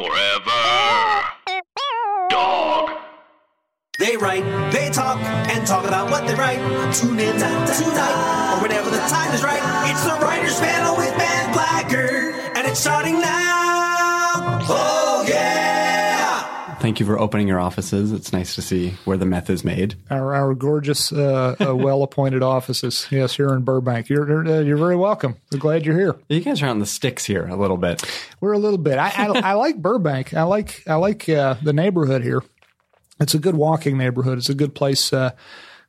Forever. Dog. They write, they talk, and talk about what they write. Tune in tonight, or whenever the time is right. It's the Writers Panel with Ben Blacker, and it's starting now. Oh, yeah! Thank you for opening your offices. It's nice to see where the meth is made. Our, our gorgeous, uh, uh, well-appointed offices. Yes, here in Burbank. You're you're, uh, you're very welcome. We're glad you're here. You guys are on the sticks here a little bit. We're a little bit. I I, I like Burbank. I like I like uh, the neighborhood here. It's a good walking neighborhood. It's a good place uh,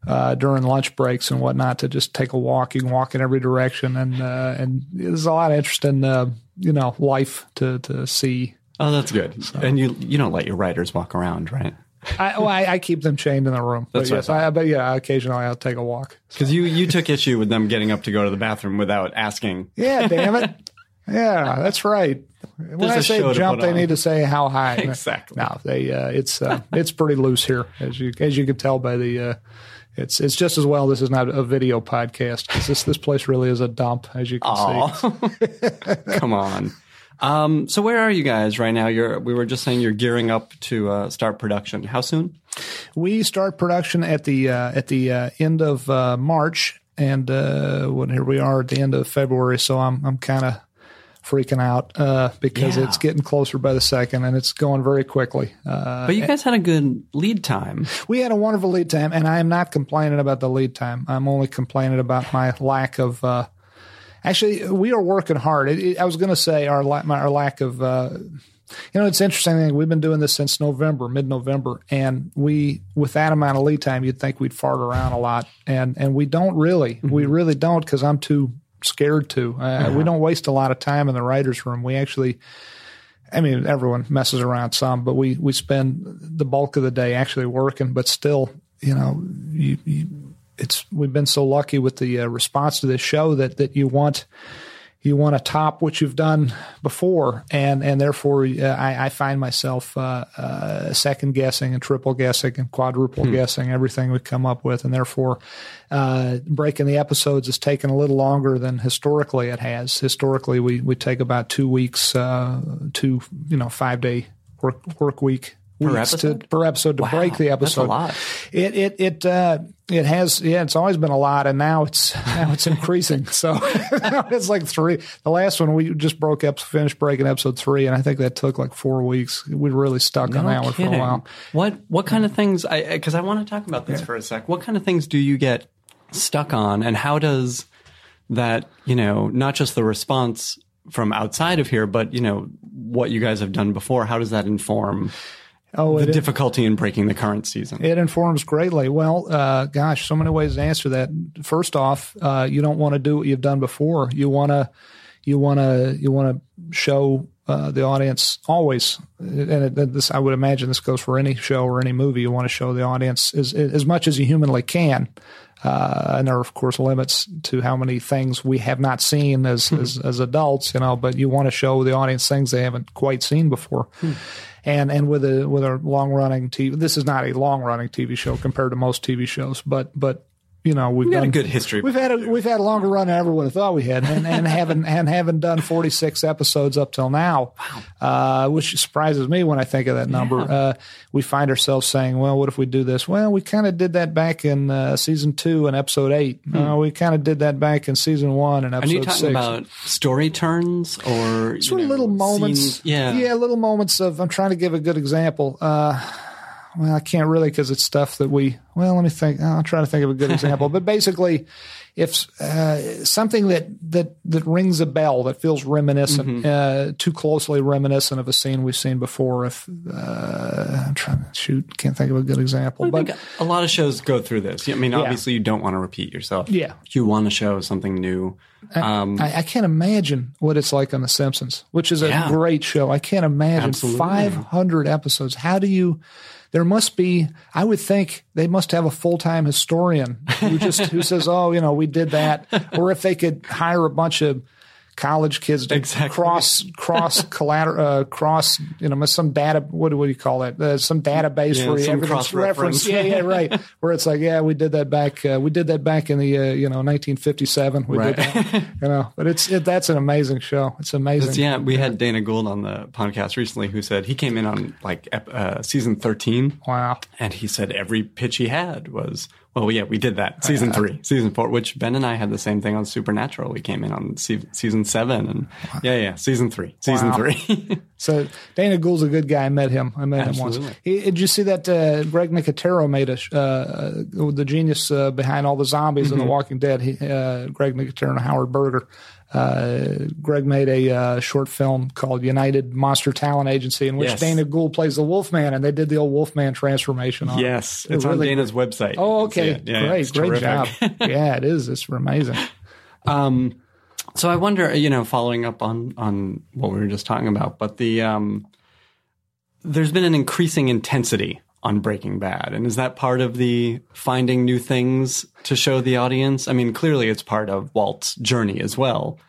uh, during lunch breaks and whatnot to just take a walk. You can walk in every direction, and uh, and there's a lot of interesting uh, you know life to to see. Oh, that's good. And you you don't let your writers walk around, right? I, well, I, I keep them chained in the room. That's but what yes, I. I, but yeah, occasionally I'll take a walk. Because you you took issue with them getting up to go to the bathroom without asking. Yeah, damn it. Yeah, that's right. When There's I a say jump, they on. need to say how high. Exactly. No, they. Uh, it's uh, it's pretty loose here, as you as you can tell by the. Uh, it's it's just as well. This is not a video podcast. 'cause This this place really is a dump, as you can see. Oh, come on. Um, so where are you guys right now? You're we were just saying you're gearing up to uh, start production. How soon? We start production at the uh, at the uh, end of uh, March, and uh, when here we are at the end of February. So I'm I'm kind of freaking out uh, because Yeah. it's getting closer by the second, and it's going very quickly. Uh, But you guys had a good lead time. we had a wonderful lead time, and I am not complaining about the lead time. I'm only complaining about my lack of. Actually, we are working hard. It, it- I was going to say our my, our lack of. Uh, you know, it's interesting. We've been doing this since November, mid-November, and we, with that amount of lead time, you'd think we'd fart around a lot, and and we don't really. We really don't because I'm too scared to. Uh, We don't waste a lot of time in the writers' room. We actually. I mean, everyone messes around some, but we, we spend the bulk of the day actually working. But still, you know, you, you, it's we've been so lucky with the uh, response to this show that that you want you want to top what you've done before, and and therefore uh, I, I find myself uh, uh, second guessing and triple guessing and quadruple guessing everything we come up with, and therefore uh, breaking the episodes has taken a little longer than historically it has. Historically, we we take about two weeks, uh, two you know five day work work week. Weeks episode? to, per episode to break the that's a episode. lot. It it it uh, it has yeah. It's always been a lot, and now it's now it's increasing. So it's like three. The last one we just broke up, finished breaking episode three, and I think that took like four weeks. We really stuck on that one for a while. What what kind of things? I because I want to talk about this for a sec. What kind of things do you get stuck on, and how does that you know not just the response from outside of here, but you know what you guys have done before? How does that inform Oh, the difficulty in breaking the current season? it informs greatly. Well, uh, gosh, so many ways to answer that. First off, uh, you don't want to do what you've done before. You want to you want to you want to show uh, the audience always, and it, this I would imagine this goes for any show or any movie. You want to show the audience as as much as you humanly can. Uh, and there are of course limits to how many things we have not seen as as, as adults, you know. But you want to show the audience things they haven't quite seen before. And and with a with a long running TV, this is not a long running TV show compared to most TV shows, but but you know we've, We've got done a good history. We've had a we've had a longer run than I ever would have thought we had, and and haven't and haven't done forty six episodes up till now, uh, which surprises me when I think of that number. Uh, we find ourselves saying, "Well, what if we do this?" Well, we kind of did that back in uh, season two and episode eight. Uh, we kind of did that back in season one and Are episode you talking six. about story turns or sort of know, little moments. scenes? Yeah, yeah, little moments of. I'm trying to give a good example. Uh, well, I can't really because it's stuff that we. Well, let me think. I'll try to think of a good example. But basically, if uh, something that that that rings a bell that feels reminiscent, Mm-hmm. uh, too closely reminiscent of a scene we've seen before. If uh, I'm trying to shoot, can't think of a good example. I but think a lot of shows go through this. I mean, obviously, you don't want to repeat yourself. Yeah. you want to show something new. Um, I, I can't imagine what it's like on The Simpsons, which is a Yeah. great show. I can't imagine Absolutely. 500 episodes. How do you? There must be. I would think they must have a full time historian who just who says, "Oh, you know, we did that," or if they could hire a bunch of college kids to Exactly. cross cross collateral uh, cross you know some data what do, what do you call it uh, some database Yeah, where some everything's referenced yeah yeah right. Where it's like yeah we did that back uh, we did that back in the uh, you know 1957 we Right. did that. You know but it's it, that's an amazing show. It's amazing. It's- yeah, we had Dana Gould on the podcast recently who said he came in on like uh, season 13 wow. And he said every pitch he had was, well, yeah, we did that. Season three, season four, which Ben and I had the same thing on Supernatural. We came in on se- season seven and yeah, yeah, season three, season Wow. three. So Dana Gould's a good guy. I met him. I met him once. He, did you see that uh, Greg Nicotero made a uh, uh, the genius uh, behind all the zombies Mm-hmm. in The Walking Dead? He, uh, Greg Nicotero and Howard Berger. Uh, Greg made a uh, short film called United Monster Talent Agency, in which Yes. Dana Gould plays the Wolfman, and they did the old Wolfman transformation. On yes, It it's on really- Dana's website. Oh, You can see okay. Yeah, great, great job. yeah, it is. It's amazing. Um, so I wonder, you know, following up on on what we were just talking about, but the um, there's been an increasing intensity on Breaking Bad, and is that part of the finding new things to show the audience? I mean, clearly it's part of Walt's journey as well.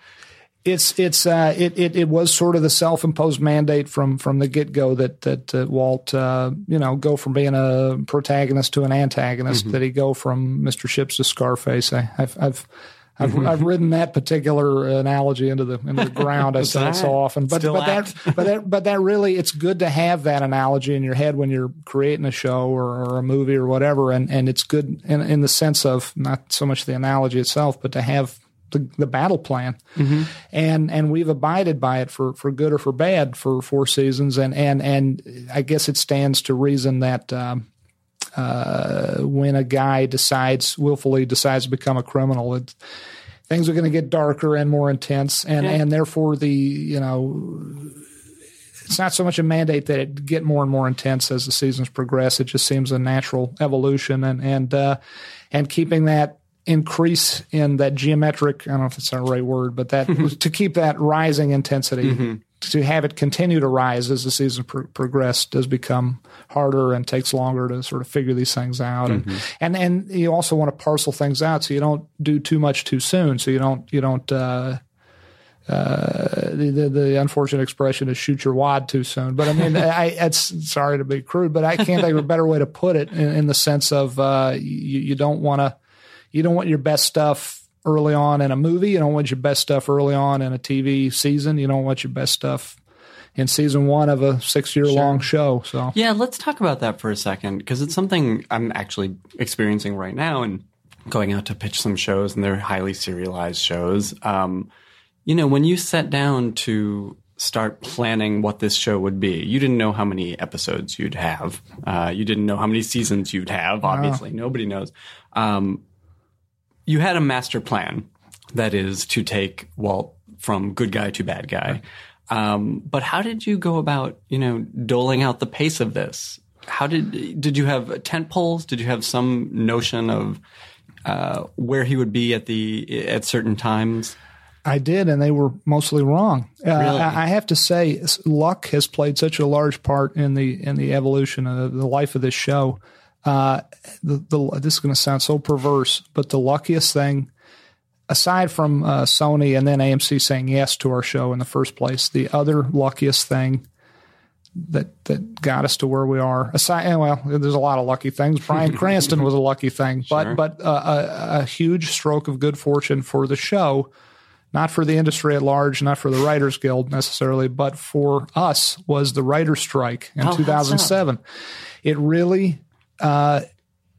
it's it's uh, it, it it was sort of the self imposed mandate from from the get go that that uh, Walt uh, you know go from being a protagonist to an antagonist that he go from Mr. Chips to Scarface. I, I've I've I've, I've ridden that particular analogy into the into the ground. I say it so often, but Still but that but that but that really it's good to have that analogy in your head when you're creating a show or, or a movie or whatever, and and it's good in in the sense of not so much the analogy itself, but to have the, the battle plan, and and we've abided by it for for good or for bad for four seasons, and and and I guess it stands to reason that. Um, uh, when a guy decides willfully decides to become a criminal, it, things are going to get darker and more intense, and and therefore the you know it's not so much a mandate that it get more and more intense as the seasons progress. It just seems a natural evolution, and and uh, and keeping that increase in that geometric. I don't know if it's the right word, but that to keep that rising intensity. To have it continue to rise as the season pro- progress does become harder and takes longer to sort of figure these things out, and and and you also want to parcel things out so you don't do too much too soon, so you don't you don't uh, the, the, the unfortunate expression is shoot your wad too soon. But I mean, I, it's sorry to be crude, but I can't think of a better way to put it in, in the sense of uh, you, you don't want to, you don't want your best stuff early on in a movie. You don't want your best stuff early on in a TV season. You don't want your best stuff in season one of a six year long show. So Yeah, let's talk about that for a second because it's something I'm actually experiencing right now and going out to pitch some shows and they're highly serialized shows. Um, you know, when you sat down to start planning what this show would be, you didn't know how many episodes you'd have. Uh, you didn't know how many seasons you'd have. Obviously, nobody knows. Um, you had a master plan that is to take Walt from good guy to bad guy. Um, but how did you go about, you know, doling out the pace of this? How did did you have tent poles? Did you have some notion of uh, where he would be at the at certain times? I did, and they were mostly wrong. Uh, Really? I I have to say, luck has played such a large part in the in the evolution of the life of this show. Uh, the, the this is going to sound so perverse, but the luckiest thing, aside from uh, Sony and then AMC saying yes to our show in the first place, the other luckiest thing that that got us to where we are. Aside, well, there's a lot of lucky things. Bryan Cranston was a lucky thing, but Sure. but uh, a, a huge stroke of good fortune for the show not for the industry at large, not for the Writers Guild necessarily, but for us was the writer strike in how 2007. It really uh,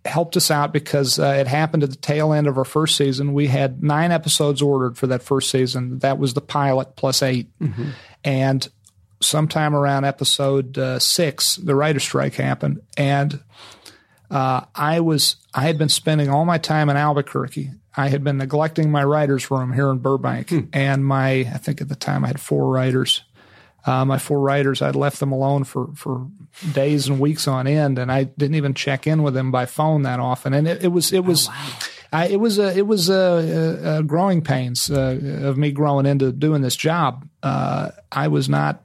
helped us out because uh, it happened at the tail end of our first season. We had nine episodes ordered for that first season. That was the pilot plus 8 And sometime around episode uh, six, the writer strike happened. And uh, I was I had been spending all my time in Albuquerque. I had been neglecting my writers' room here in Burbank, and my I think at the time I had four writers. Uh, my four writers, I'd left them alone for for days and weeks on end, and I didn't even check in with them by phone that often. And it, it was it was. I, it was a, it was a, a, a growing pains uh, of me growing into doing this job. Uh, I was not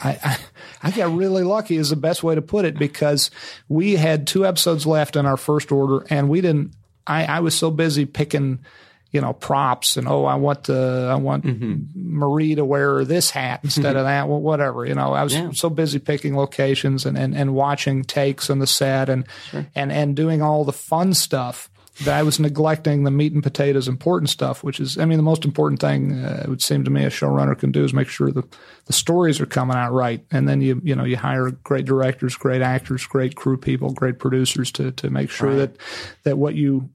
I, I, I got really lucky is the best way to put it because we had two episodes left in our first order and we didn't I, I was so busy picking you know props and oh I want the I want Marie to wear this hat instead of that well, whatever you know. I was Yeah. so busy picking locations and, and, and watching takes on the set and and and doing all the fun stuff that I was neglecting the meat and potatoes important stuff which is I mean the most important thing uh, it would seem to me a showrunner can do is make sure the the stories are coming out right. And then you you know you hire great directors great actors great crew people great producers to to make sure that that what you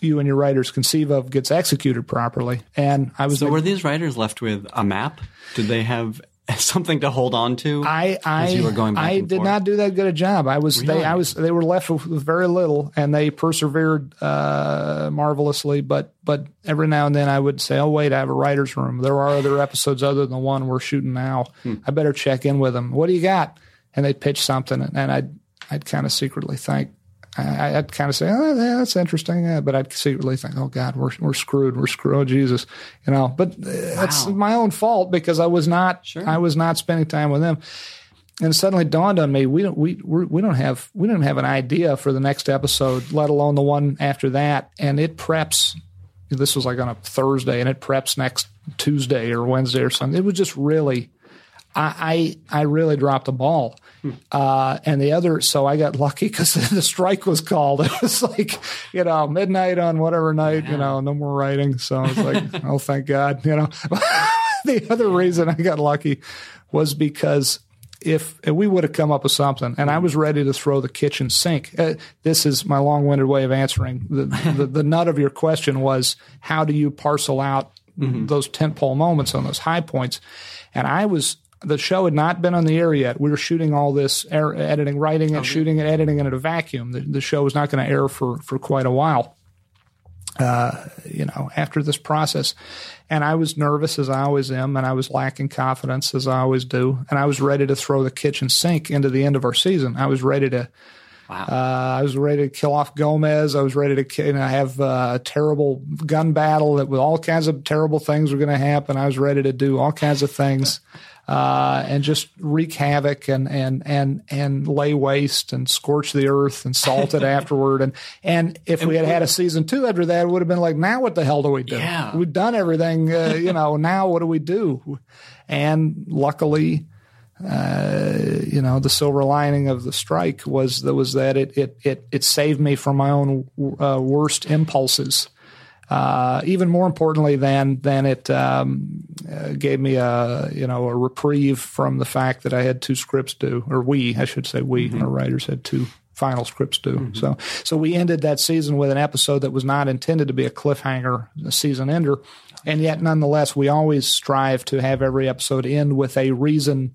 you and your writers conceive of gets executed properly and I was So were these writers left with a map? Did they have something to hold on to? I I as you were going back I did forth? not do that good a job. I was Really? they I was they were left with, very little, and they persevered uh, marvelously. But but every now and then I would say, oh wait, I have a writers' room. There are other episodes other than the one we're shooting now. Hmm. I better check in with them. What do you got? And they'd pitch something, and I'd I'd kind of secretly think. I- I'd kind of say, "Oh, yeah, that's interesting," yeah, but I'd secretly think, "Oh God, we're we're screwed. We're screwed. Oh Jesus," you know. But uh, it's Wow. my own fault because I was not Sure. I was not spending time with them and it suddenly dawned on me we don't we we're, we don't have we don't have an idea for the next episode let alone the one after that and it preps this was like on a thursday and it preps next tuesday or wednesday or something it was just really i i, I really dropped the ball uh, and the other, so I got lucky because the strike was called. It was like, you know, midnight on whatever night, you know, no more writing. So I was like, oh, thank God, you know. the other reason I got lucky was because if we would have come up with something, and I was ready to throw the kitchen sink. Uh, this is my long-winded way of answering the, the the nut of your question was how do you parcel out those tentpole moments on those high points, and I was. The show had not been on the air yet. We were shooting all this, air, editing, writing, and shooting and editing it in a vacuum. The, the show was not going to air for for quite a while you know, after this process. And I was nervous as I always am, and I was lacking confidence as I always do. And I was ready to throw the kitchen sink into the end of our season. I was ready to. Wow. Uh, I was ready to kill off Gomez. I was ready to you know, have uh, a terrible gun battle that with all kinds of terrible things were going to happen. I was ready to do all kinds of things uh, and just wreak havoc and and and and lay waste and scorch the earth and salt it afterward. And and if we had had a season two after that, it would have been like, now what the hell do we do? Yeah. We've done everything. Uh, you know, now what do we do? And luckily uh, you know, the silver lining of the strike was that was that it it it, it saved me from my own uh, worst impulses. Uh, even more importantly than than it um, uh, gave me a you know a reprieve from the fact that I had two scripts due, or we I should say we our writers had two final scripts due. So so we ended that season with an episode that was not intended to be a cliffhanger, a season ender, and yet nonetheless we always strive to have every episode end with a reason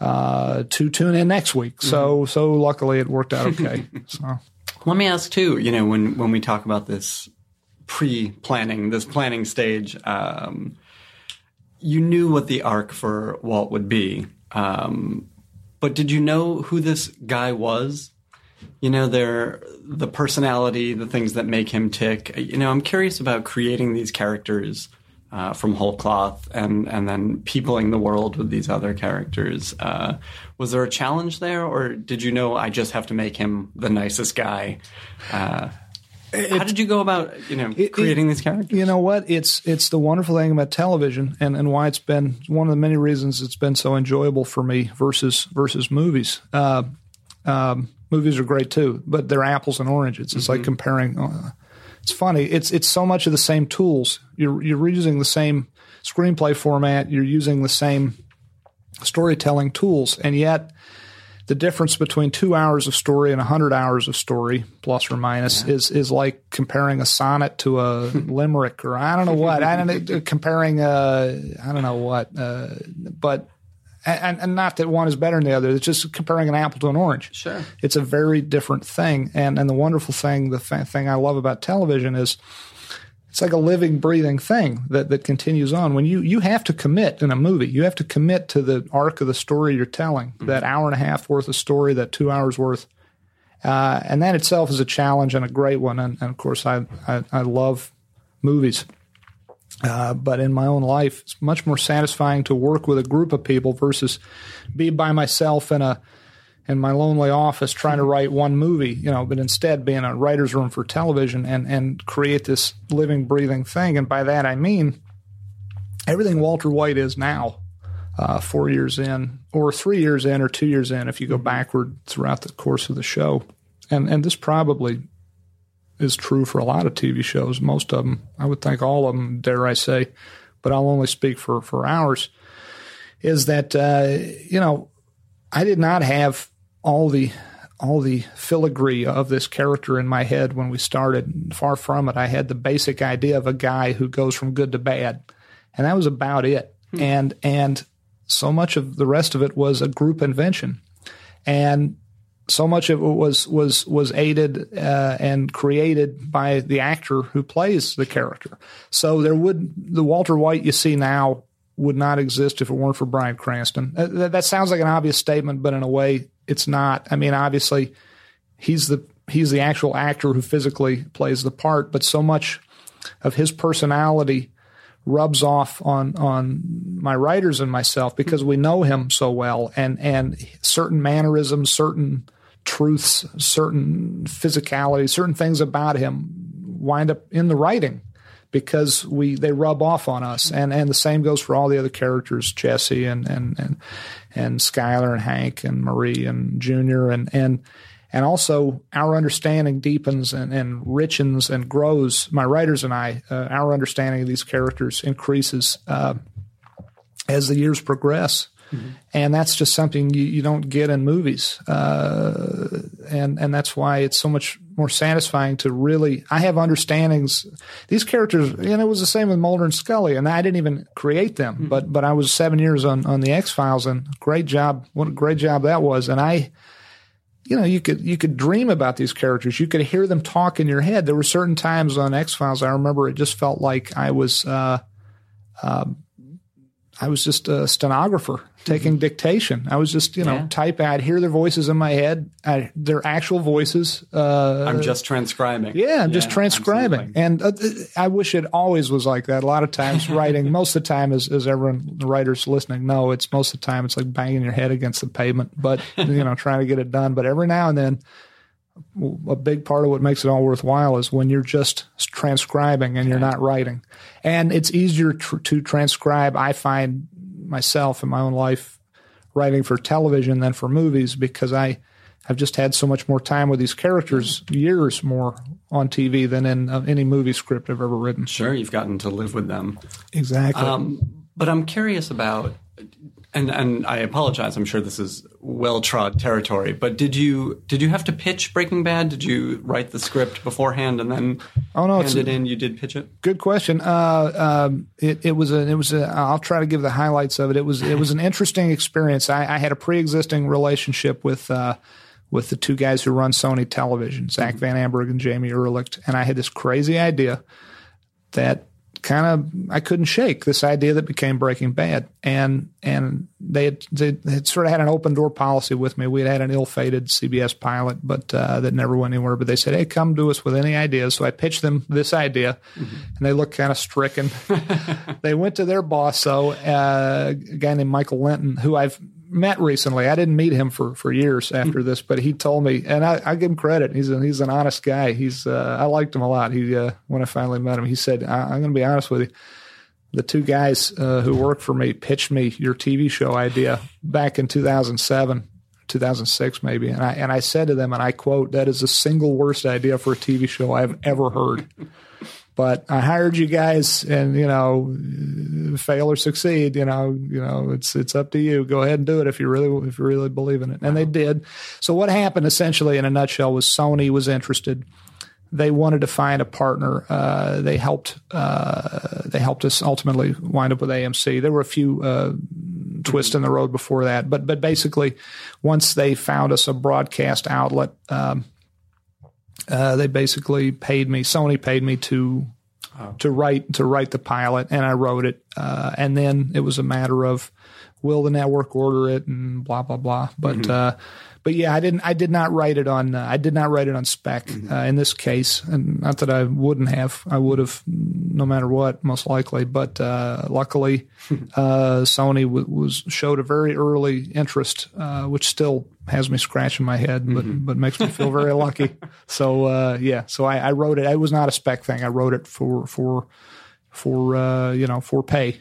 uh, to tune in next week. So so luckily it worked out okay. so Let me ask too. You know, when when we talk about this pre-planning, this planning stage, um, you knew what the arc for Walt would be, um, but did you know who this guy was? You know, their the personality, the things that make him tick. You know, I'm curious about creating these characters uh, from whole cloth and and then peopling the world with these other characters. Uh, was there a challenge there, or did you know I just have to make him the nicest guy? Uh, how did you go about you know creating these characters? You know what? It's it's the wonderful thing about television, and, and why it's been one of the many reasons it's been so enjoyable for me versus versus movies. Uh, um, movies are great too, but they're apples and oranges. It's like comparing. Uh, it's funny. It's it's so much of the same tools. You're you're using the same screenplay format. You're using the same storytelling tools, and yet the difference between two hours of story and a hundred hours of story, plus or minus, is is like comparing a sonnet to a limerick, or I don't know what. I don't know, comparing uh, I don't know what, uh, but. And, and not that one is better than the other. It's just comparing an apple to an orange. Sure. It's a very different thing. And and the wonderful thing, the fa- thing I love about television is it's like a living, breathing thing that, that continues on. When you you have to commit in a movie, you have to commit to the arc of the story you're telling. That hour and a half worth of story, that two hours worth, uh, and that itself is a challenge and a great one. And, and of course, I, I I love movies. Uh, but in my own life, it's much more satisfying to work with a group of people versus be by myself in a in my lonely office trying to write one movie, you know, but instead being a writer's room for television and, and create this living, breathing thing. And by that I mean everything Walter White is now, uh, four years in, or three years in, or two years in, if you go backward throughout the course of the show. And, and this probably is true for a lot of TV shows, most of them. I would think all of them, dare I say, but I'll only speak for, for ours. Is that, uh, you know, I did not have all the all the filigree of this character in my head when we started. Far from it. I had the basic idea of a guy who goes from good to bad, and that was about it. And and so much of the rest of it was a group invention, and so much of it was was was aided uh, and created by the actor who plays the character. So there would the Walter White you see now would not exist if it weren't for Bryan Cranston. Uh, that, that sounds like an obvious statement, but in a way, it's not. I mean, obviously, he's the he's the actual actor who physically plays the part, but so much of his personality rubs off on on my writers and myself because we know him so well, and and certain mannerisms, certain truths, certain physicality, certain things about him wind up in the writing because we they rub off on us, and and the same goes for all the other characters, Jesse and and and and Skyler and Hank and Marie and Junior and and and also our understanding deepens and, and richens and grows. My writers and I, uh, our understanding of these characters increases uh, as the years progress. And that's just something you, you don't get in movies, uh, and and that's why it's so much more satisfying to really. I have understandings. These characters, and it was the same with Mulder and Scully, and I didn't even create them, but but I was seven years on on the X Files, and great job, what a great job that was, and I you know, you could you could dream about these characters. You could hear them talk in your head. There were certain times on X Files I remember it just felt like I was uh, uh, I was just a stenographer taking dictation. I was just you know Yeah. type. I'd hear their voices in my head, I, their actual voices. Uh, I'm just transcribing. yeah, I'm just transcribing. absolutely. And uh, I wish it always was like that. A lot of times writing, most of the time, as, as everyone, the writers listening know, it's most of the time it's like banging your head against the pavement, but, you know, trying to get it done. But every now and then, a big part of what makes it all worthwhile is when you're just transcribing and you're not writing. And it's easier tr- to transcribe, I find myself in my own life, writing for television than for movies because I, I've just had so much more time with these characters, years more on TV than in uh, any movie script I've ever written. Sure, you've gotten to live with them. Exactly. Um, but I'm curious about, and and I apologize. I'm sure this is well trod territory. But did you did you have to pitch Breaking Bad? Did you write the script beforehand and then Oh, no, hand it's- it in? You did pitch it. Good question. Uh, um, it, it was a, it was a, I'll try to give the highlights of it. It was, it was an interesting experience. I, I had a pre-existing relationship with, uh, with the two guys who run Sony Television, Zack Van Amburg and Jamie Erlicht, and I had this crazy idea that kind of I couldn't shake this idea that became Breaking Bad, and and they had, they had sort of had an open door policy with me. We had had an ill-fated CBS pilot, but uh, that never went anywhere. But they said, "Hey, come to us with any ideas." So I pitched them this idea, and they looked kind of stricken. they went to their boss, though, uh, a guy named Michael Lynton, who I've met recently. I didn't meet him for, for years after this, but he told me, and I, I give him credit. He's a, he's an honest guy. He's uh, I liked him a lot. He uh, when I finally met him, he said, I, "I'm going to be honest with you." The two guys uh, who worked for me pitched me your TV show idea back in 2007. 2006 maybe and I and I said to them and I quote that is the single worst idea for a TV show I've ever heard but I hired you guys, and you know, fail or succeed. You know, you know, it's it's up to you. Go ahead and do it if you really if you really believe in it. And they did. So what happened essentially, in a nutshell, was Sony was interested. They wanted to find a partner. Uh, they helped. Uh, they helped us ultimately wind up with AMC. There were a few uh, twists in the road before that, but but basically, once they found us a broadcast outlet. Um, uh, they basically paid me. Sony paid me to to write to write the pilot, and I wrote it. Uh, and then it was a matter of will the network order it and blah blah blah. But uh, but yeah, I didn't. I did not write it on. Uh, I did not write it on spec uh, in this case, and not that I wouldn't have. I would have, no matter what, most likely. But uh, luckily, uh, Sony w- was showed a very early interest, uh, which still has me scratching my head, but but makes me feel very lucky. So uh, yeah, so I, I wrote it. It was not a spec thing. I wrote it for for for uh, you know for pay.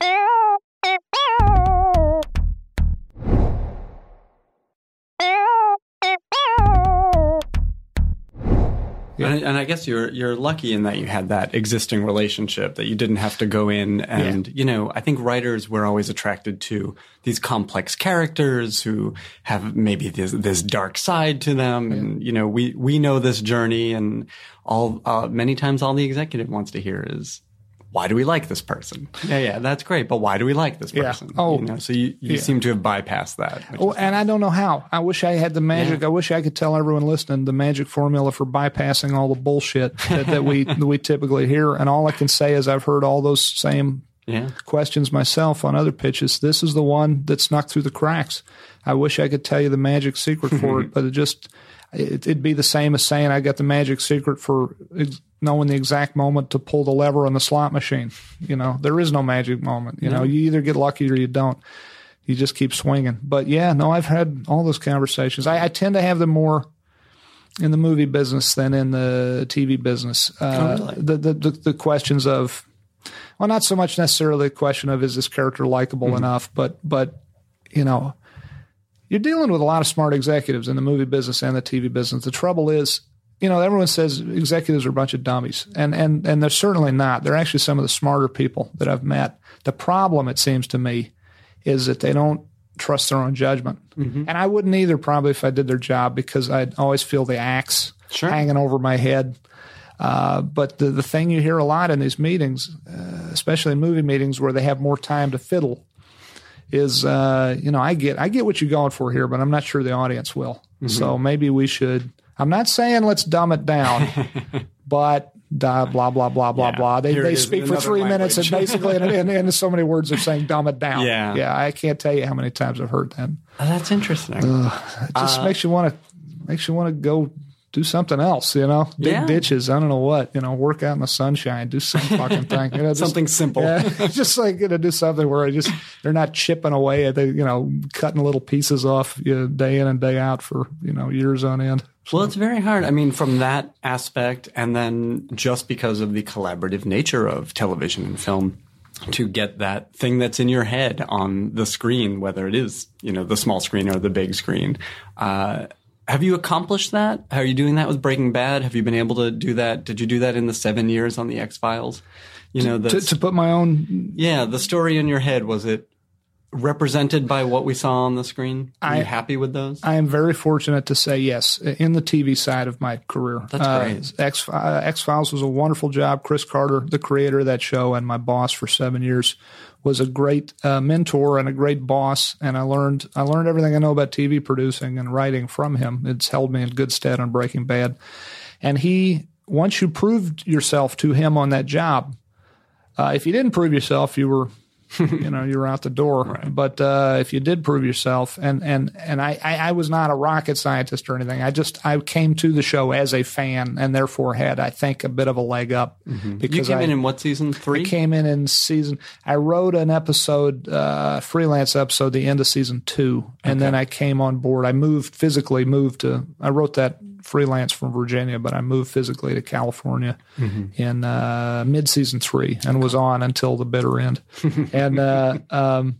And, and I guess you're you're lucky in that you had that existing relationship that you didn't have to go in and you know I think writers were always attracted to these complex characters who have maybe this this dark side to them. And you know we we know this journey and all uh, many times all the executive wants to hear is why do we like this person? Yeah, yeah, that's great, but why do we like this person? Yeah. Oh, you know, so you, you yeah. seem to have bypassed that. Oh, and I don't know how. I wish I had the magic. Yeah. I wish I could tell everyone listening the magic formula for bypassing all the bullshit that, that we that we typically hear. And all I can say is I've heard all those same yeah. questions myself on other pitches. This is the one that snuck through the cracks. I wish I could tell you the magic secret for it, but it just it, it'd be the same as saying I got the magic secret for knowing the exact moment to pull the lever on the slot machine. You know, there is no magic moment. You know, you either get lucky or you don't. You just keep swinging. But yeah, no, I've had all those conversations. I, I tend to have them more in the movie business than in the TV business. Uh, really? the, the, the the questions of well, not so much necessarily the question of is this character likable enough, but but you know, you're dealing with a lot of smart executives in the movie business and the TV business. The trouble is, you know, everyone says executives are a bunch of dummies, and and and they're certainly not. They're actually some of the smarter people that I've met. The problem, it seems to me, is that they don't trust their own judgment, and I wouldn't either probably if I did their job because I'd always feel the axe Sure. hanging over my head. Uh, but the, the thing you hear a lot in these meetings, uh, especially in movie meetings where they have more time to fiddle, is uh, you know I get I get what you're going for here, but I'm not sure the audience will. So maybe we should. I'm not saying let's dumb it down, but da, blah blah blah blah Yeah. blah. They they speak for three minutes and basically in, in, in so many words they're saying dumb it down. Yeah. yeah. I can't tell you how many times I've heard that. Oh, that's interesting. It just Uh, makes you want to makes you want to go do something else, you know, dig Yeah. ditches. I don't know what, you know, work out in the sunshine, do some fucking thing, you know, just- Something simple. Yeah, just like you know, do something where I just they're not chipping away at the, you know, cutting little pieces off you know, day in and day out for you know years on end. Well, it's very hard. I mean, from that aspect, and then just because of the collaborative nature of television and film, to get that thing that's in your head on the screen, whether it is you know the small screen or the big screen. Uh, have you accomplished that? How Are you doing that with Breaking Bad? Have you been able to do that? Did you do that in the seven years on the X Files? You know, the, To, to put my own, yeah, the story in your head was it represented by what we saw on the screen? Are you happy with those? I am very fortunate to say yes in the TV side of my career. That's Uh, great. X uh, X Files was a wonderful job. Chris Carter, the creator of that show and my boss for seven years, was a great uh, mentor and a great boss. And I learned I learned everything I know about TV producing and writing from him. It's held me in good stead on Breaking Bad. And he, once you proved yourself to him on that job, uh, if you didn't prove yourself, you were you know, you're out the door. But uh, if you did prove yourself, and and and I, I, I was not a rocket scientist or anything. I just I came to the show as a fan, and therefore had I think a bit of a leg up you because came I in in what season? Three. came in in season. I wrote an episode, uh, freelance episode, the end of season two, and then I came on board. I moved physically, moved to. I wrote that freelance from Virginia, but I moved physically to California in uh, mid season three, and was on until the bitter end. and uh, um,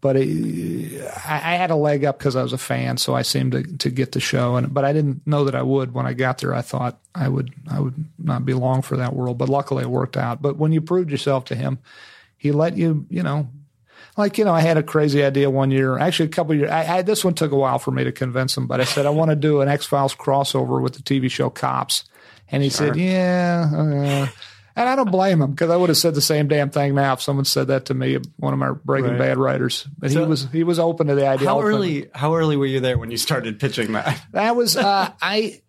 but it, I, I had a leg up because I was a fan, so I seemed to, to get the show. And but I didn't know that I would when I got there. I thought I would I would not be long for that world, but luckily it worked out. But when you proved yourself to him, he let you, you know, like you know, I had a crazy idea one year, actually a couple years. I, I, this one took a while for me to convince him, but I said I want to do an X Files crossover with the TV show Cops, and he said, yeah. Uh, and I don't blame him because I would have said the same damn thing now if someone said that to me, one of my Breaking Right. Bad writers. But he was he was open to the idea. How open. early? How early were you there when you started pitching that? That was uh, I.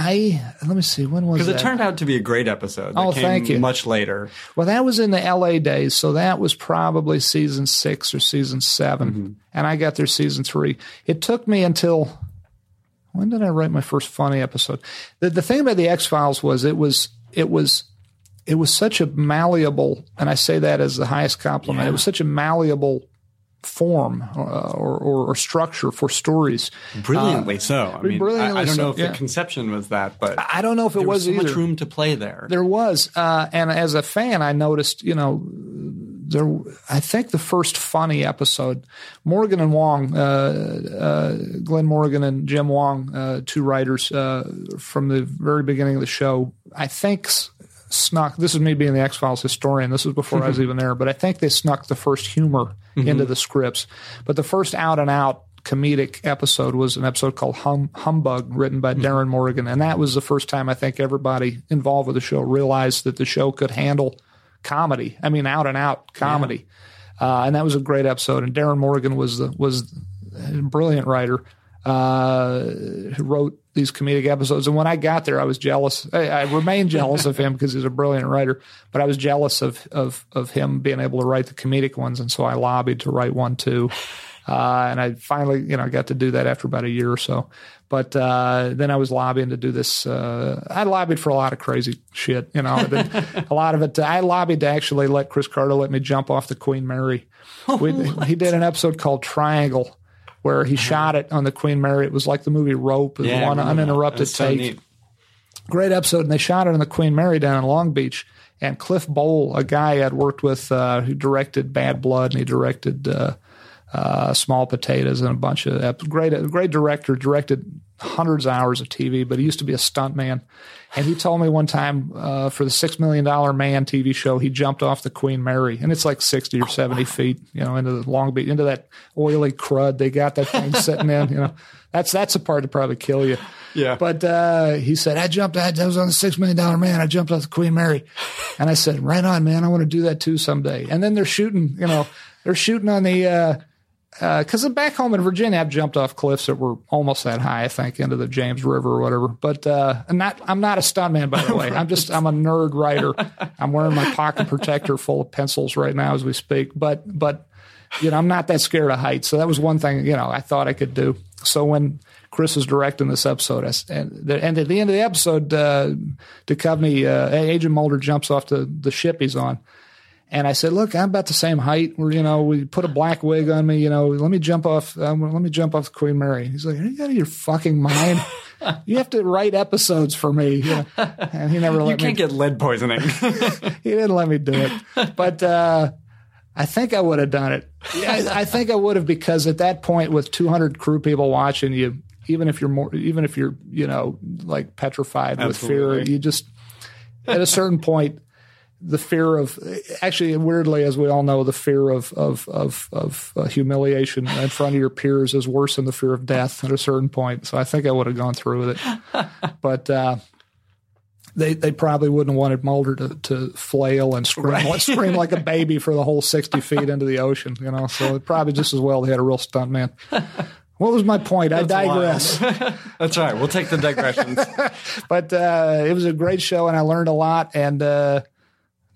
I let me see when was Because it turned out to be a great episode. That Oh, came thank you. Much later. Well, that was in the LA days, so that was probably season six or season 7 Mm-hmm. and I got there season three. It took me until when did I write my first funny episode? The the thing about the X Files was it was it was it was such a malleable, and I say that as the highest compliment. It was such a malleable form uh, or, or, or structure for stories. Brilliantly so. I mean, I, I don't know if yeah. the conception was that, but I don't know if it was, was, so either. much room to play there. There was, uh, and as a fan, I noticed, you know, there. I think the first funny episode, Morgan and Wong, uh, uh, Glenn Morgan and Jim Wong, uh, two writers uh, from the very beginning of the show, I think snuck. This is me being the X Files historian. This was before I was mm-hmm. even there, but I think they snuck the first humor mm-hmm. into the scripts. But the first out and out comedic episode was an episode called hum, Humbug, written by mm-hmm. Darin Morgan, and that was the first time I think everybody involved with the show realized that the show could handle comedy. I mean, out and out comedy, uh, and that was a great episode. And Darin Morgan was the was a brilliant writer uh, who wrote these comedic episodes. And when I got there, I was jealous. I, I remain jealous of him because he's a brilliant writer. But I was jealous of of of him being able to write the comedic ones, and so I lobbied to write one too. Uh, and I finally, you know, got to do that after about a year or so. But uh, then I was lobbying to do this. Uh, I lobbied for a lot of crazy shit, you know. a lot of it. I lobbied to actually let Chris Carter let me jump off the Queen Mary. We, he did an episode called Triangle, where he shot it on the Queen Mary. It was like the movie Rope, Yeah, one uninterrupted That's so take great episode. And they shot it on the Queen Mary down in Long Beach. And Cliff Bole, a guy I'd worked with uh, who directed Bad Blood and he directed uh, uh, Small Potatoes and a bunch of great, great director, directed hundreds of hours of TV, but he used to be a stunt man. And he told me one time uh, for the Six Million Dollar Man TV show, he jumped off the Queen Mary, and it's like sixty or seventy feet, you know, into the Long Beach, into that oily crud they got that thing sitting in. You know, that's that's the part that probably kill you. Yeah. But uh, he said, I jumped, I, I was on the Six Million Dollar Man. I jumped off the Queen Mary. And I said, right on, man. I want to do that too someday. And then they're shooting, you know, they're shooting on the, uh, because back home in Virginia, I've jumped off cliffs that were almost that high, I think, into the James River or whatever. But uh, I'm not, I'm not a stuntman, by the way. I'm just, I'm a nerd writer. I'm wearing my pocket protector full of pencils right now as we speak. But, but, you know, I'm not that scared of heights. So that was one thing, you know, I thought I could do. So when Chris was directing this episode, I, and, the, and at the end of the episode, uh, Duchovny, uh, Agent Mulder jumps off the, the ship he's on. And I said, "Look, I'm about the same height. We're, you know, we put a black wig on me. You know, let me jump off. Um, let me jump off Queen Mary." He's like, "Are you out of your fucking mind? you have to write episodes for me." You know? And he never let You me. You can't get lead poisoning. he didn't let me do it, but uh, I think I would have done it. I, I think I would have because at that point, with 200 crew people watching you, even if you're more, even if you're, you know, like petrified with fear, you just at a certain point the fear of actually weirdly as we all know the fear of of of, of uh, humiliation in front of your peers is worse than the fear of death at a certain point so i think i would have gone through with it but uh they, they probably wouldn't have wanted Mulder to, to flail and scream, scream like a baby for the whole 60 feet into the ocean, you know. So it probably just as well they had a real stunt man. What was my point? I digress. That's right. We'll take the digressions. but uh, it was a great show and I learned a lot. And uh,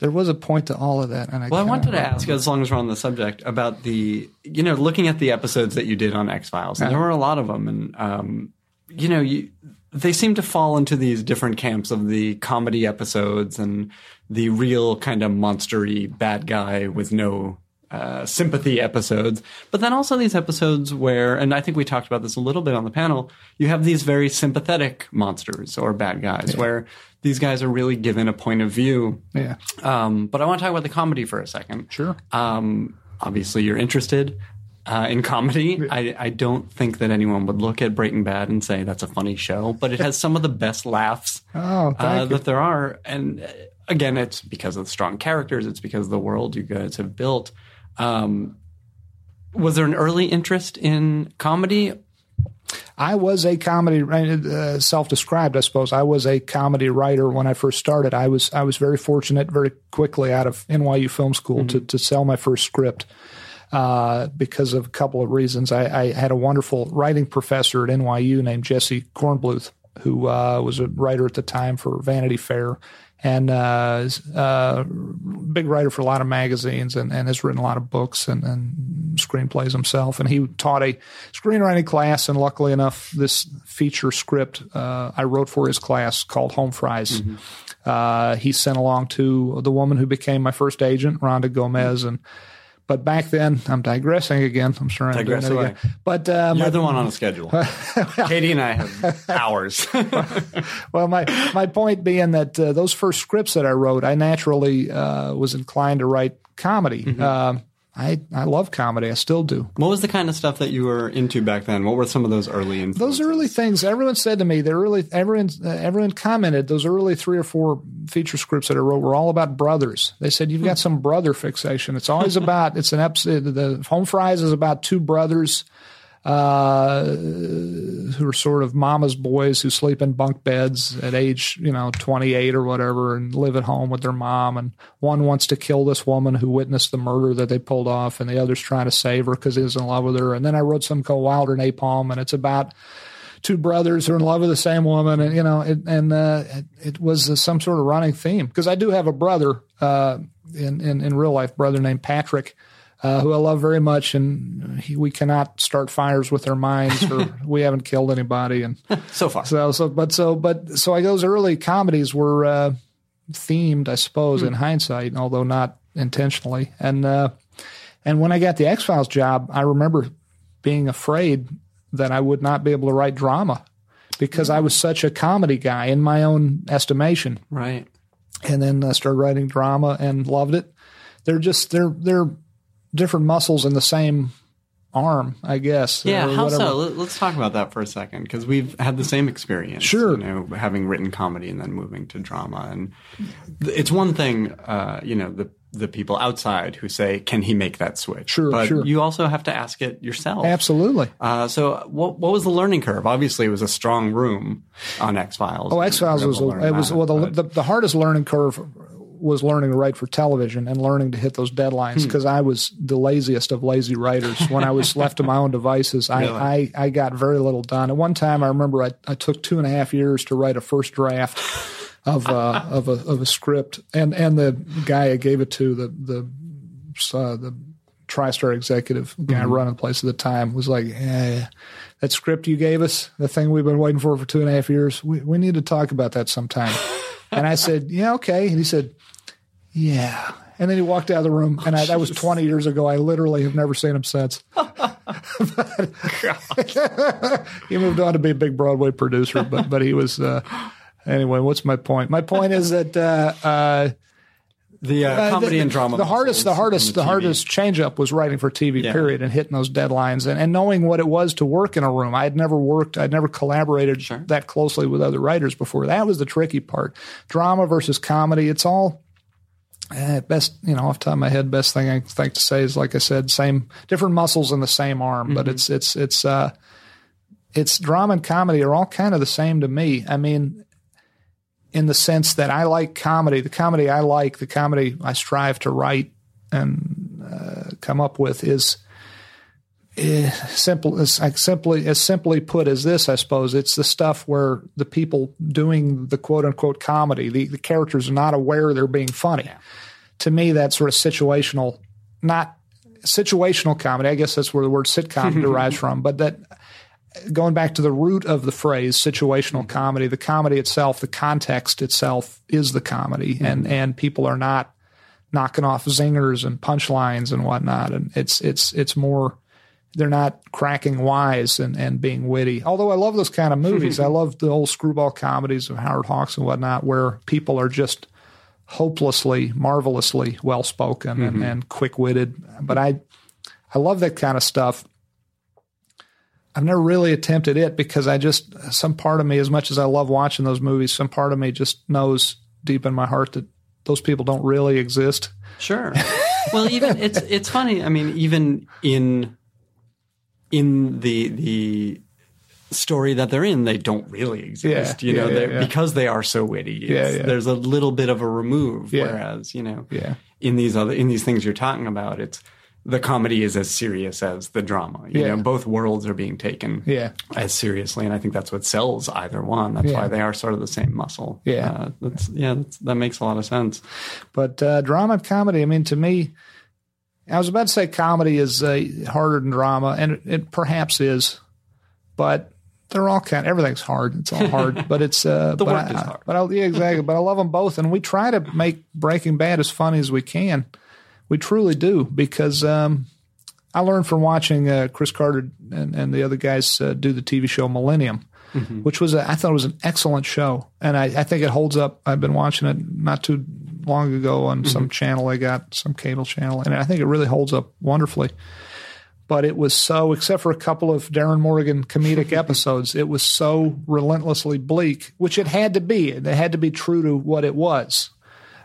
there was a point to all of that. And I Well, I wanted to ask, as long as we're on the subject, about the, you know, looking at the episodes that you did on X Files, and there were a lot of them, and, um, you know, you, they seem to fall into these different camps of the comedy episodes and the real kind of monstery bad guy with no uh, sympathy episodes, but then also these episodes where, and I think we talked about this a little bit on the panel, you have these very sympathetic monsters or bad guys where these guys are really given a point of view Yeah. um, but I want to talk about the comedy for a second. Sure. Um, obviously, you're interested uh, in comedy. I, I don't think that anyone would look at Breaking Bad and say that's a funny show, but it has some of the best laughs Oh, uh, that there are. And uh, again, it's because of the strong characters. It's because of the world you guys have built. Um, was there an early interest in comedy? I was a comedy uh, self-described, I suppose. I was a comedy writer when I first started. I was I was very fortunate, very quickly out of NYU Film School to to sell my first script uh, because of a couple of reasons. I, I had a wonderful writing professor at NYU named Jesse Kornbluth, who uh, was a writer at the time for Vanity Fair and uh, a big writer for a lot of magazines and, and has written a lot of books and, and screenplays himself. And he taught a screenwriting class, and luckily enough, this feature script uh, I wrote for his class called Home Fries. Uh, he sent along to the woman who became my first agent, Rhonda Gomez, and but back then, I'm digressing again. I'm sure I'm Digress doing it away. again. But uh, You're the one on a schedule. Katie and I have hours. well, my my point being that uh, those first scripts that I wrote, I naturally uh, was inclined to write comedy. Mm-hmm. Uh, I I love comedy. I still do. what was the kind of stuff that you were into back then? What were some of those early influences? Those early things, everyone said to me, the early everyone uh, everyone commented those early three or four feature scripts that I wrote were all about brothers. They said you've got some brother fixation. It's always about it's an episode. The Home Fries is about two brothers uh, who are sort of mama's boys who sleep in bunk beds at age, you know, 28 or whatever and live at home with their mom. And one wants to kill this woman who witnessed the murder that they pulled off, and the other's trying to save her because he's in love with her. And then I wrote some called Wilder Napalm, and it's about two brothers who are in love with the same woman, and you know, it, and uh, it, it was uh, some sort of running theme because I do have a brother uh, in, in in real life, brother named Patrick. Uh, who I love very much, and he, we cannot start fires with our minds, or we haven't killed anybody, and so far. so so. But so but so. I those early comedies were uh, themed, I suppose, in hindsight, although not intentionally. And uh, and when I got the X Files job, I remember being afraid that I would not be able to write drama because I was such a comedy guy in my own estimation. right. And then I started writing drama and loved it. They're just they're they're different muscles in the same arm, I guess. Yeah, how so? Let- Let's talk about that for a second because we've had the same experience. Sure. you know, having written comedy and then moving to drama, and it's one thing, uh, you know, the the people outside who say, "Can he make that switch?" Sure, but sure. you also have to ask it yourself. Absolutely. Uh, so, what what was the learning curve? Obviously, it was a strong room on X Files. Oh, X Files was a, it was well the, the the hardest learning curve was learning to write for television and learning to hit those Hmm. deadlines because I was the laziest of lazy writers. When I was left to my own devices, I, Really? I I got very little done. At one time, I remember I, I took two and a half years to write a first draft of uh, of a of a script, and and the guy I gave it to the the uh, the TriStar executive guy Mm-hmm. running the place at the time was like, yeah, that script you gave us, the thing we've been waiting for for two and a half years, we, we need to talk about that sometime. and I said, yeah, okay. And he said, yeah. And then he walked out of the room, and I, that was 20 years ago. I literally have never seen him since. he moved on to be a big Broadway producer, but but he was uh, anyway. What's my point? My point is that uh, uh, the uh, comedy the, and drama. The hardest, the hardest, in the, hardest change up was writing for TV. Yeah. Period, and hitting those deadlines and, and knowing what it was to work in a room. I had never worked, I'd never collaborated that closely with other writers before. That was the tricky part. Drama versus comedy. It's all. Eh, best, you know, off the top of my head, best thing I think to say is, like I said, same different muscles in the same arm, but it's it's it's uh, it's drama and comedy are all kind of the same to me. I mean, in the sense that I like comedy. The comedy I like, the comedy I strive to write and uh, come up with is eh, simple as simply as simply put as this. I suppose it's the stuff where the people doing the quote unquote comedy, the, the characters are not aware they're being funny. To me, that sort of situational, not situational comedy. I guess that's where the word sitcom derives from, but that going back to the root of the phrase situational comedy, the comedy itself, the context itself is the comedy, and and people are not knocking off zingers and punchlines and whatnot, and it's it's it's more. They're not cracking wise and, and being witty. Although I love those kind of movies. I love the old screwball comedies of Howard Hawks and whatnot, where people are just hopelessly, marvelously well spoken and, mm-hmm. and quick witted. But I I love that kind of stuff. I've never really attempted it because I just some part of me, as much as I love watching those movies, some part of me just knows deep in my heart that those people don't really exist. Sure. well, even it's it's funny. I mean, even in in the the story that they're in, they don't really exist. Yeah, you know, yeah, yeah, because they are so witty. There's a little bit of a remove. Whereas, you know, Yeah. in these other in these things you're talking about, it's the comedy is as serious as the drama. You know, both worlds are being taken as seriously, and I think that's what sells either one. That's why they are sort of the same muscle. Yeah. uh, that's yeah, that's, that makes a lot of sense. But uh, drama and comedy, I mean, to me, I was about to say comedy is uh, harder than drama, and it, it perhaps is, but they're all kind. Everything's hard. It's all hard, but it's uh, The but work I, is hard. But I, yeah, exactly. but I love them both, and we try to make Breaking Bad as funny as we can. We truly do because um, I learned from watching uh, Chris Carter and, and the other guys uh, do the TV show Millennium, which was a, I thought it was an excellent show, and I, I think it holds up. I've been watching it not too long ago on some channel I got, some cable channel, and I think it really holds up wonderfully. But it was so, except for a couple of Darin Morgan comedic episodes, it was so relentlessly bleak, which it had to be. It had to be true to what it was.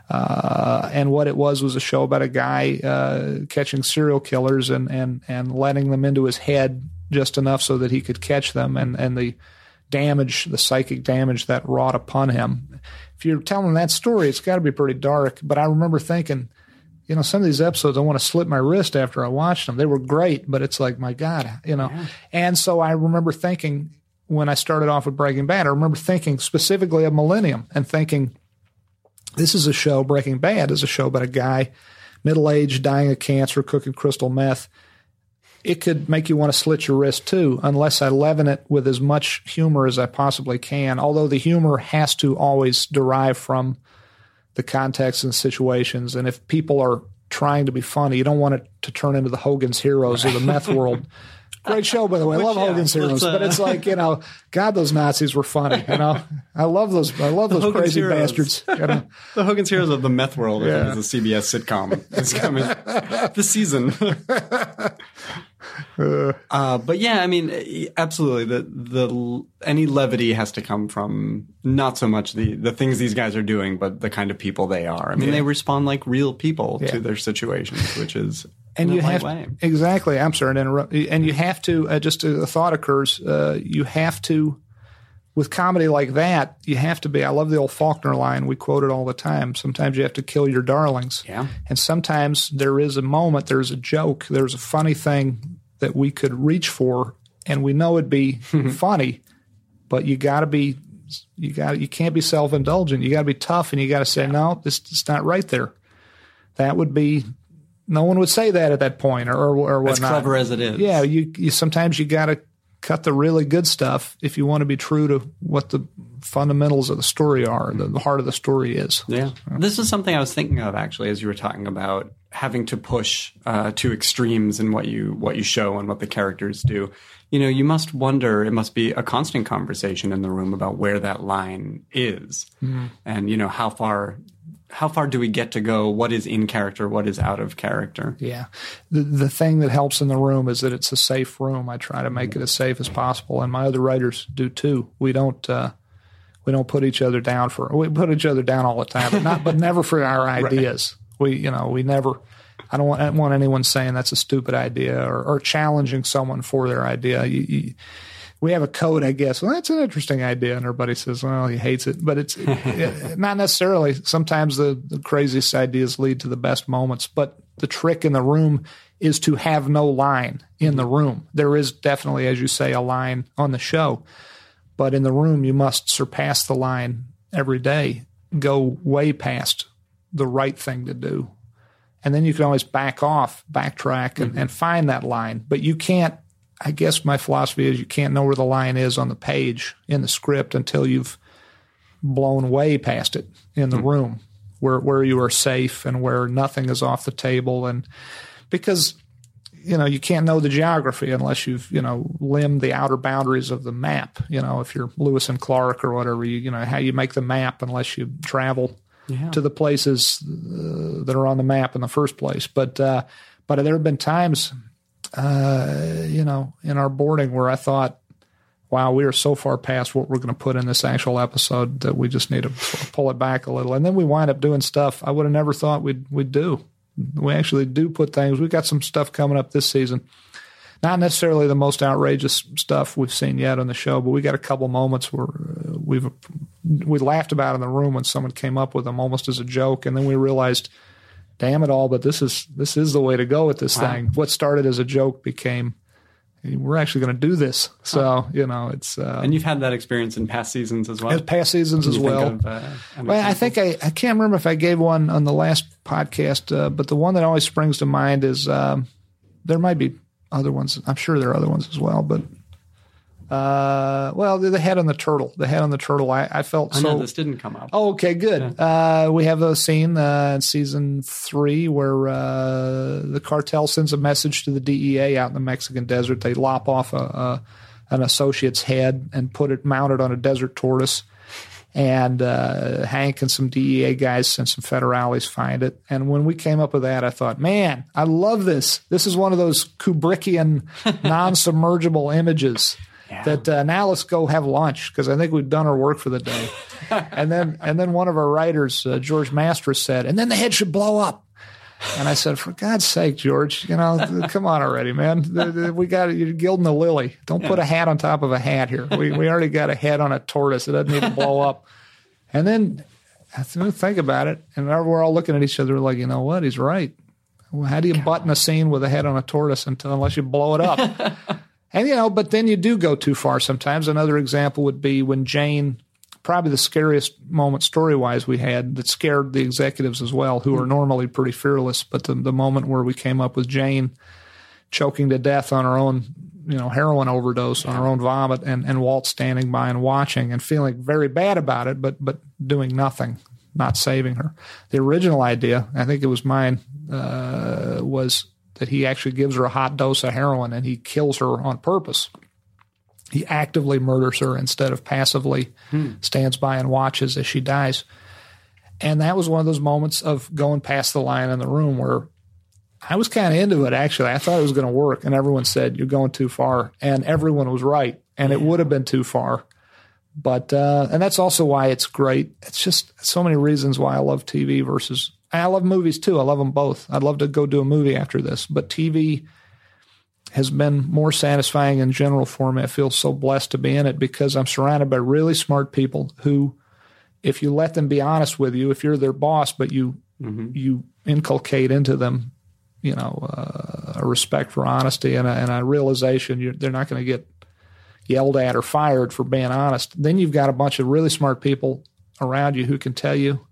Uh, and what it was was a show about a guy uh, catching serial killers and, and, and letting them into his head just enough so that he could catch them and, and the damage, the psychic damage that wrought upon him. If you're telling that story, it's got to be pretty dark. But I remember thinking, you know, some of these episodes, I want to slip my wrist after I watched them. They were great, but it's like, my God, you know. And so I remember thinking when I started off with Breaking Bad, I remember thinking specifically of Millennium and thinking, this is a show, Breaking Bad is a show about a guy, middle aged, dying of cancer, cooking crystal meth. It could make you want to slit your wrist too, unless I leaven it with as much humor as I possibly can. Although the humor has to always derive from the context and situations. And if people are trying to be funny, you don't want it to turn into the Hogan's Heroes or the meth world. Great show, by the way. I love yeah, Hogan's Heroes, but uh, it's like you know, God, those Nazis were funny. You know, I love those. I love those Hogan's crazy Heroes. bastards. You know? The Hogan's Heroes of the Meth World Yeah. is a CBS sitcom. It's coming this season. uh, but yeah, I mean, absolutely. The the any levity has to come from not so much the the things these guys are doing, but the kind of people they are. I mean, they respond like real people Yeah. to their situations, which is and you have way. exactly. I'm sorry to interrupt. And you have to uh, just a thought occurs. Uh, you have to with comedy like that. You have to be. I love the old Faulkner line. We quote it all the time. Sometimes you have to kill your darlings. Yeah. And sometimes there is a moment. There's a joke. There's a funny thing that we could reach for, and we know it'd be funny, but you got to be. You got. You can't be self indulgent. You got to be tough, and you got to say no. This it's not right there. That would be no one would say that at that point or or whatnot. as clever as it is. yeah, you, you sometimes you got to cut the really good stuff if you want to be true to what the fundamentals of the story are, the, the heart of the story is. Yeah. This is something I was thinking of actually as you were talking about having to push uh, to extremes in what you what you show and what the characters do. You know, you must wonder. It must be a constant conversation in the room about where that line is, and you know how far how far do we get to go? What is in character? What is out of character? Yeah. The the thing that helps in the room is that it's a safe room. I try to make it as safe as possible, and my other writers do too. We don't uh, we don't put each other down for we put each other down all the time, but not but never for our ideas. We you know we never. I don't want, I don't want anyone saying that's a stupid idea or, or challenging someone for their idea. You, you, we have a code, I guess. Well, that's an interesting idea, and everybody says, "Well, he hates it," but it's it, not necessarily. Sometimes the, the craziest ideas lead to the best moments. But the trick in the room is to have no line in the room. There is definitely, as you say, a line on the show, but in the room, you must surpass the line every day, go way past the right thing to do, and then you can always back off, backtrack, and, mm-hmm. and find that line. But you can't I guess my philosophy is you can't know where the line is on the page in the script until you've blown way past it in the room where where you are safe and where nothing is off the table. And because you know you can't know the geography unless you've you know limbed the outer boundaries of the map you know if you're Lewis and Clark or whatever you you know how you make the map unless you travel to the places uh, that are on the map in the first place. But uh but there have been times uh, you know, in our boarding where I thought, wow, we are so far past what we're going to put in this actual episode that we just need to pull it back a little. And then we wind up doing stuff I would have never thought we'd, we'd do. We actually do put things, we've got some stuff coming up this season. Not necessarily the most outrageous stuff we've seen yet on the show, but we got a couple moments where uh, we've we laughed about in the room when someone came up with them almost as a joke, and then we realized damn it all, but this is this is the way to go with this thing. What started as a joke became we're actually going to do this. So you know, it's uh, And you've had that experience in past seasons as well. past seasons as well. of, uh, Well, I think I, I can't remember if I gave one on the last podcast, uh, but the one that always springs to mind is um, there might be other ones. I'm sure there are other ones as well, but uh, well, the, the head on the turtle, the head on the turtle. I, I felt I so. know this didn't come up. Oh, okay, good. Uh, we have a scene uh, in season three where uh, the cartel sends a message to the DEA out in the Mexican desert. They lop off a, a an associate's head and put it mounted on a desert tortoise. And uh, Hank and some DEA guys and some federales find it. And when we came up with that, I thought, man, I love this. This is one of those Kubrickian non-submergible images that uh, now let's go have lunch because I think we've done our work for the day. and then and then one of our writers, uh, George Mastras, said, and then the head should blow up. And I said, for God's sake, George, you know, come on already, man. We got you're gilding the lily. Don't put a hat on top of a hat here. We we already got a head on a tortoise. It doesn't need to blow up. And then I th- think about it, and we're all looking at each other like, you know what? He's right. Well, how do you button a scene with a head on a tortoise until unless you blow it up? And you know, but then you do go too far sometimes. Another example would be when Jane, probably the scariest moment story wise we had that scared the executives as well, who are normally pretty fearless. But the, the moment where we came up with Jane choking to death on her own, you know, heroin overdose on her own vomit and, and Walt standing by and watching and feeling very bad about it, but but doing nothing, not saving her. The original idea, I think it was mine, uh, was that he actually gives her a hot dose of heroin and he kills her on purpose. He actively murders her instead of passively stands by and watches as she dies. And that was one of those moments of going past the line in the room where I was kind of into it actually. I thought it was going to work, and everyone said you're going too far, and everyone was right, and it would have been too far. But uh, and that's also why it's great. It's just so many reasons why I love TV versus I love movies too. I love them both. I'd love to go do a movie after this, but TV has been more satisfying in general for me. I feel so blessed to be in it because I'm surrounded by really smart people who, if you let them be honest with you, if you're their boss, but you you inculcate into them, you know, uh, a respect for honesty and a, and a realization you're, they're not going to get yelled at or fired for being honest. Then you've got a bunch of really smart people around you who can tell you,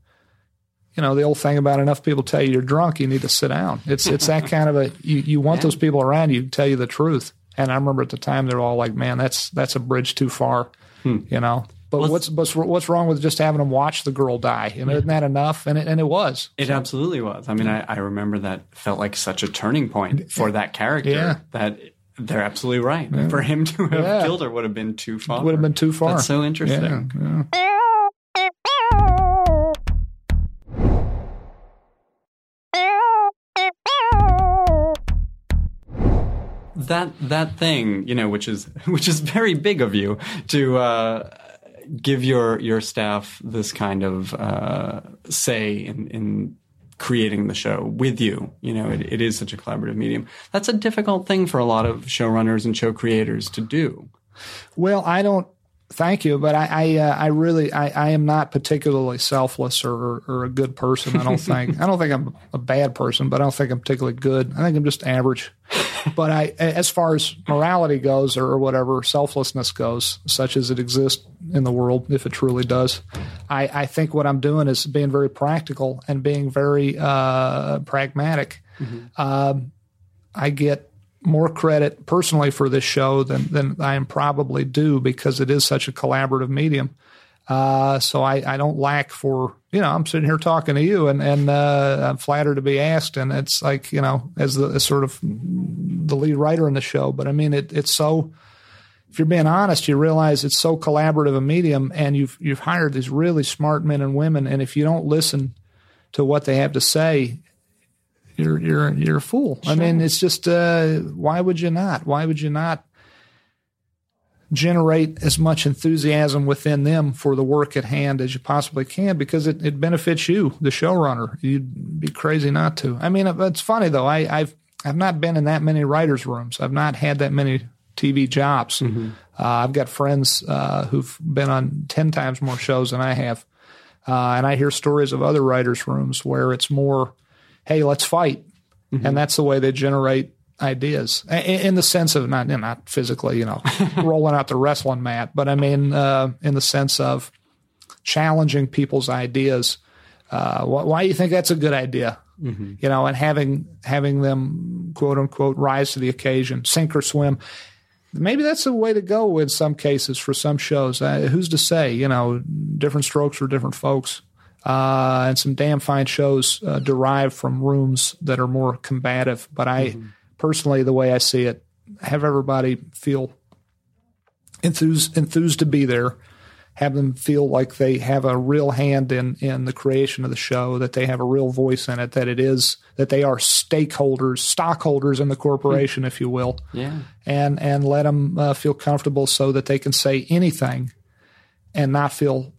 you know, the old thing about enough people tell you you're drunk, you need to sit down. It's it's that kind of a you, you want those people around you to tell you the truth. And I remember at the time they're all like, "Man, that's that's a bridge too far," hmm. you know. But what's what's what's wrong with just having them watch the girl die? And isn't that enough? And it, and it was. It absolutely was. I mean, I, I remember that felt like such a turning point for that character Yeah. that they're absolutely right. For him to have Yeah. killed her would have been too far. Would have been too far. That's so interesting. That that thing, you know, which is which is very big of you to uh, give your your staff this kind of uh, say in in creating the show with you. You know, it, it is such a collaborative medium. That's a difficult thing for a lot of showrunners and show creators to do. Well, I don't. Thank you, but I, I, uh, I really, I, I am not particularly selfless or, or a good person. I don't think. I don't think I'm a bad person, but I don't think I'm particularly good. I think I'm just average. But I, as far as morality goes, or whatever selflessness goes, such as it exists in the world, if it truly does, I, I think what I'm doing is being very practical and being very uh, pragmatic. Um, I get more credit personally for this show than than I am probably due because it is such a collaborative medium. Uh, so I, I don't lack for you know I'm sitting here talking to you and and uh, I'm flattered to be asked and it's like you know as the as sort of the lead writer in the show. But I mean it it's so if you're being honest, you realize it's so collaborative a medium, and you've you've hired these really smart men and women, and if you don't listen to what they have to say, you're you're you're a fool. I mean, it's just uh, why would you not? Why would you not generate as much enthusiasm within them for the work at hand as you possibly can? Because it, it benefits you, the showrunner. You'd be crazy not to. I mean, it's funny though. I, I've I've not been in that many writers' rooms. I've not had that many TV jobs. Uh, I've got friends uh, who've been on ten times more shows than I have. Uh, and I hear stories of other writers' rooms where it's more hey, let's fight, and that's the way they generate ideas in, in the sense of not not physically, you know, rolling out the wrestling mat, but I mean uh, in the sense of challenging people's ideas. Uh, why, why do you think that's a good idea? You know, and having having them quote unquote rise to the occasion, sink or swim. Maybe that's the way to go in some cases for some shows. Uh, who's to say? You know, different strokes for different folks. Uh, and some damn fine shows uh, derive from rooms that are more combative. But I personally, the way I see it, have everybody feel enthused enthused to be there have them feel like they have a real hand in in the creation of the show that they have a real voice in it that it is that they are stakeholders stockholders in the corporation if you will Yeah. and and let them uh, feel comfortable so that they can say anything and not feel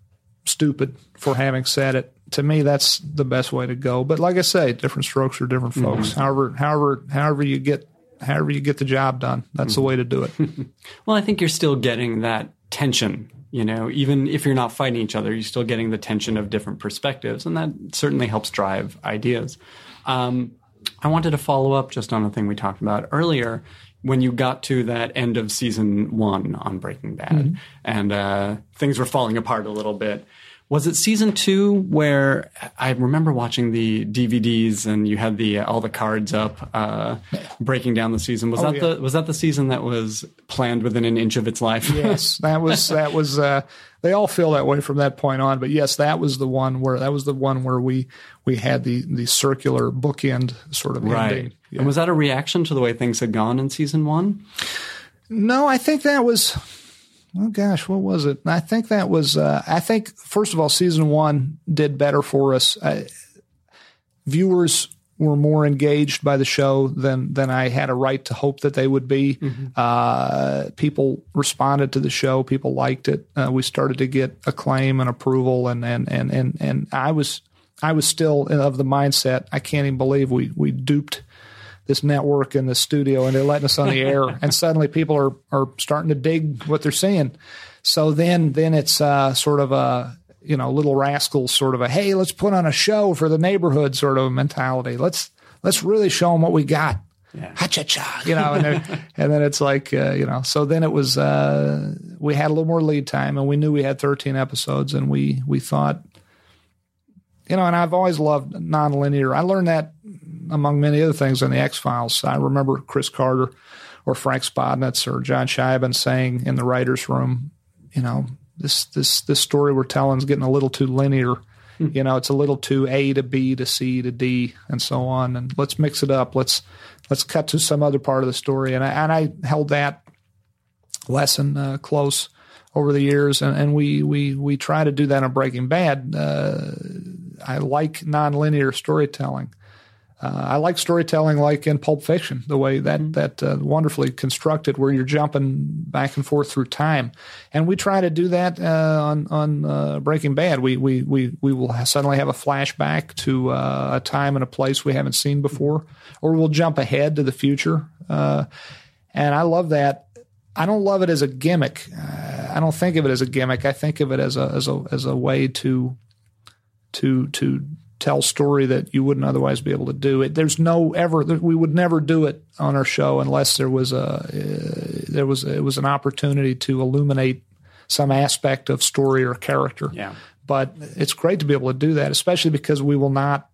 stupid for having said it to me that's the best way to go but like i say different strokes for different folks however however however you get however you get the job done that's the way to do it Well, I think you're still getting that tension. You know, even if you're not fighting each other, you're still getting the tension of different perspectives, and that certainly helps drive ideas. Um, I wanted to follow up just on a thing we talked about earlier. When you got to that end of season one on Breaking Bad, and uh, things were falling apart a little bit. Was it season two where I remember watching the DVDs and you had the all the cards up, uh, breaking down the season? Was that yeah. the was that the season that was planned within an inch of its life? yes, that was that was. Uh, they all feel that way from that point on. But yes, that was the one where that was the one where we we had the the circular bookend sort of right. ending. Yeah. And was that a reaction to the way things had gone in season one? No, I think that was. Oh gosh, what was it? I think that was. Uh, I think first of all, season one did better for us. Uh, viewers were more engaged by the show than than I had a right to hope that they would be. Uh, people responded to the show. People liked it. Uh, we started to get acclaim and approval, and and and and and I was I was still of the mindset. I can't even believe we we duped this network in the studio and they're letting us on the air and suddenly people are are starting to dig what they're seeing so then then it's uh, sort of a you know little rascals sort of a hey let's put on a show for the neighborhood sort of mentality let's let's really show them what we got Yeah. ha-cha-cha, you know, and then, and then it's like, uh, you know, so then it was, uh, we had a little more lead time and we knew we had 13 episodes and we, we thought, you know, and I've always loved nonlinear. I learned that among many other things in the X Files. I remember Chris Carter or Frank Spotnitz or John Shiban saying in the writers' room, you know, this this this story we're telling is getting a little too linear. You know, it's a little too A to B to C to D and so on. And let's mix it up. Let's let's cut to some other part of the story. And I and I held that lesson uh, close over the years, and, and we we we try to do that on Breaking Bad. Uh, I like nonlinear storytelling. Uh, I like storytelling like in Pulp Fiction, the way that that uh, wonderfully constructed, where you're jumping back and forth through time, and we try to do that uh, on on uh, Breaking Bad. We we we we will suddenly have a flashback to uh, a time and a place we haven't seen before, or we'll jump ahead to the future, uh, and I love that. I don't love it as a gimmick. Uh, I don't think of it as a gimmick. I think of it as a as a as a way to to to tell story that you wouldn't otherwise be able to do. It there's no ever we would never do it on our show unless there was a uh, there was it was an opportunity to illuminate some aspect of story or character. Yeah. But it's great to be able to do that, especially because we will not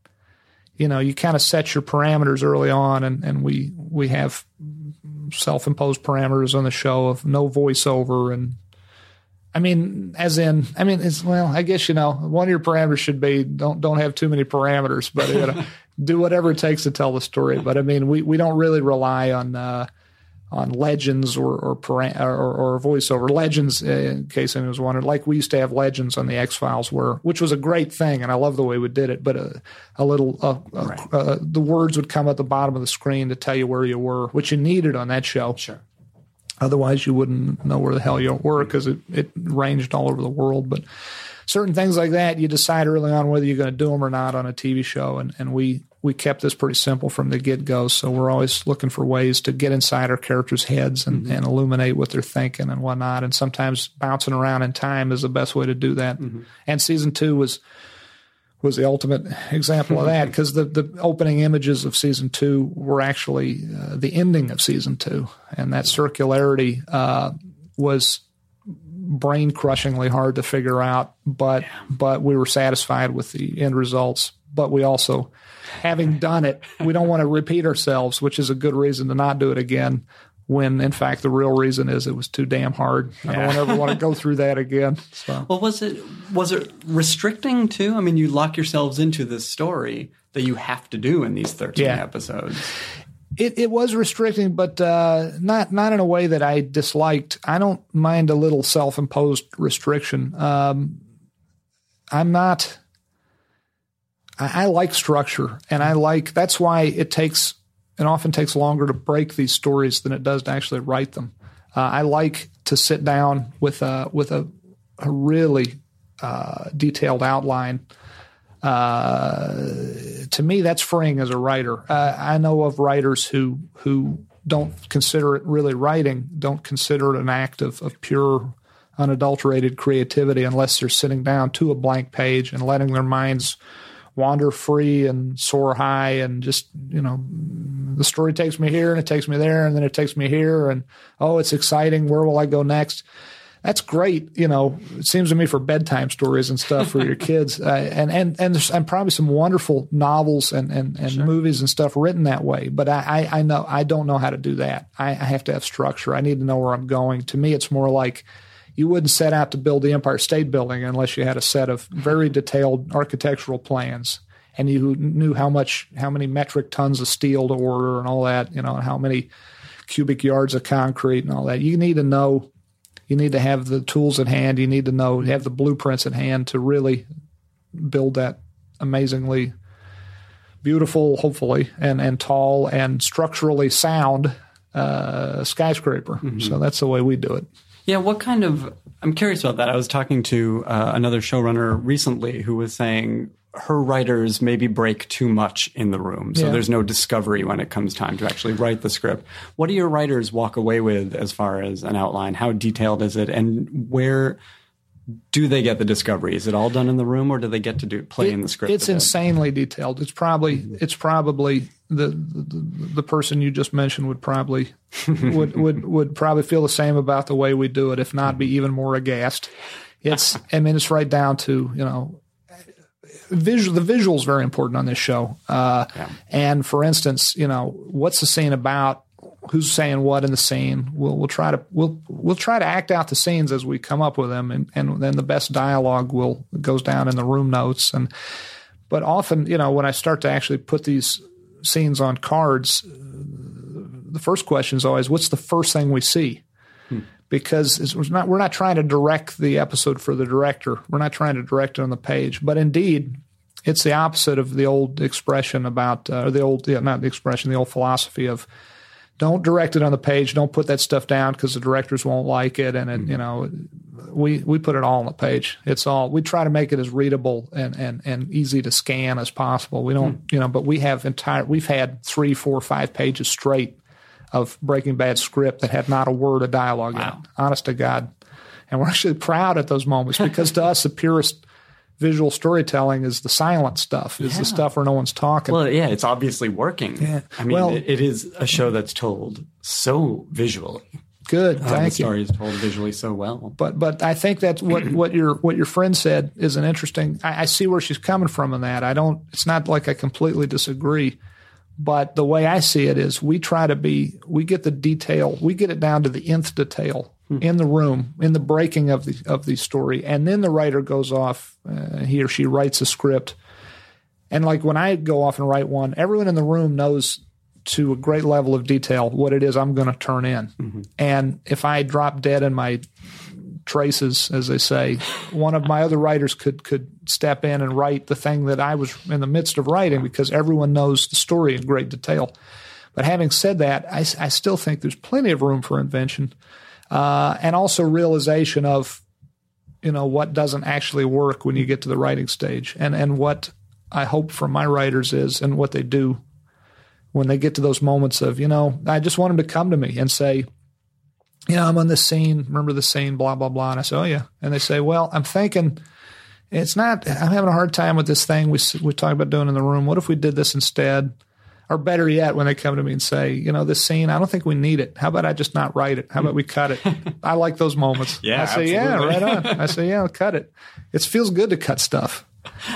you know, you kind of set your parameters early on and, and we we have self imposed parameters on the show of no voiceover and I mean, as in, I mean, it's well, I guess you know, one of your parameters should be don't don't have too many parameters, but you know, do whatever it takes to tell the story. But I mean, we, we don't really rely on uh, on legends or or, para- or or voiceover legends. uh, In case anyone was wondering, like we used to have legends on the X Files, where which was a great thing, and I love the way we did it. But a, a little, uh, uh, uh, the words would come at the bottom of the screen to tell you where you were, which you needed on that show. Sure. Otherwise, you wouldn't know where the hell you were because it, it ranged all over the world. But certain things like that, you decide early on whether you're going to do them or not on a TV show. And, and we, we kept this pretty simple from the get go. So we're always looking for ways to get inside our characters' heads and, mm-hmm. and illuminate what they're thinking and whatnot. And sometimes bouncing around in time is the best way to do that. Mm-hmm. And season two was was the ultimate example of that because the, the opening images of season two were actually uh, the ending of season two, and that circularity uh, was brain crushingly hard to figure out. But but we were satisfied with the end results. But we also, having done it, we don't want to repeat ourselves, which is a good reason to not do it again. When in fact the real reason is it was too damn hard. I don't ever want to go through that again. So. Well, was it was it restricting too? I mean, you lock yourselves into this story that you have to do in these thirteen Yeah. episodes. It, it was restricting, but uh, not not in a way that I disliked. I don't mind a little self imposed restriction. Um, I'm not. I, I like structure, and I like that's why it takes it often takes longer to break these stories than it does to actually write them. Uh, I like to sit down with a with a, a really uh, detailed outline uh, to me, that's freeing as a writer. Uh, I know of writers who who don't consider it really writing, don't consider it an act of, of pure, unadulterated creativity unless they're sitting down to a blank page and letting their minds wander free and soar high and just you know the story takes me here and it takes me there and then it takes me here and oh it's exciting where will i go next that's great. You know, it seems to me for bedtime stories and stuff for your kids, uh, and and and there's and probably some wonderful novels and and, and movies and stuff written that way. But I, I I know I don't know how to do that. I, I have to have structure. I need to know where I'm going. To me, it's more like you wouldn't set out to build the Empire State Building unless you had a set of very detailed architectural plans and you knew how much how many metric tons of steel to order and all that. You know, and how many cubic yards of concrete and all that. You need to know you need to have the tools at hand. You need to know have the blueprints at hand to really build that amazingly beautiful, hopefully, and and tall and structurally sound uh, skyscraper. So that's the way we do it. Yeah, what kind of? I'm curious about that. I was talking to uh, another showrunner recently who was saying her writers maybe break too much in the room, so Yeah. there's no discovery when it comes time to actually write the script. What do your writers walk away with as far as an outline? How detailed is it, and where do they get the discovery? Is it all done in the room, or do they get to do play in the script? It's insanely detailed. It's probably it's probably the, the the person you just mentioned would probably would would would probably feel the same about the way we do it, if not be even more aghast. It's I mean it's right down to you know visual. The visual is very important on this show. Uh, And for instance, you know what's the scene about? Who's saying what in the scene? We'll we'll try to we'll we'll try to act out the scenes as we come up with them, and and then the best dialogue will goes down in the room notes and but often, you know, when I start to actually put these scenes on cards, the first question is always, "What's the first thing we see?" Because it's, we're not we're not trying to direct the episode for the director. We're not trying to direct it on the page. But indeed, it's the opposite of the old expression about uh, or the old yeah, not the expression, the old philosophy of don't direct it on the page. Don't put that stuff down because the directors won't like it. And it, mm-hmm. you know, we we put it all on the page. It's all we try to make it as readable and and and easy to scan as possible. We don't, mm. you know, but we have entire. We've had three, four, five pages straight of Breaking Bad script that had not a word of dialogue in it. Honest to God, and we're actually proud at those moments because to us the purest visual storytelling is the silent stuff, is the stuff where no one's talking. Well, yeah, it's obviously working. Yeah. I mean, Well- it, it is a show that's told so visually. Good, Uh, the thank you. story is told visually so well. but but I think that's what what your what your friend said is an interesting. I, I see where she's coming from in that. I don't. It's not like I completely disagree, but the way I see it is we try to be. We get the detail. We get it down to the nth detail in the room in the breaking of the of the story, and then the writer goes off. Uh, he or she writes a script, and like when I go off and write one, everyone in the room knows to a great level of detail what it is I'm going to turn in. And if I drop dead in my traces, as they say, one of my other writers could could step in and write the thing that I was in the midst of writing because everyone knows the story in great detail. But having said that, I, I still think there's plenty of room for invention uh, and also realization of you know what doesn't actually work when you get to the writing stage and and what I hope from my writers is and what they do when they get to those moments of you know I just want them to come to me and say you know I'm on this scene remember the scene blah blah blah and I say oh yeah and they say well I'm thinking it's not. I'm having a hard time with this thing we we talk about doing in the room. What if we did this instead? Or better yet, when they come to me and say, you know, this scene, I don't think we need it. How about I just not write it? How about we cut it? I like those moments. Yeah, I say, absolutely. yeah, right on. I say, yeah, cut it. It feels good to cut stuff.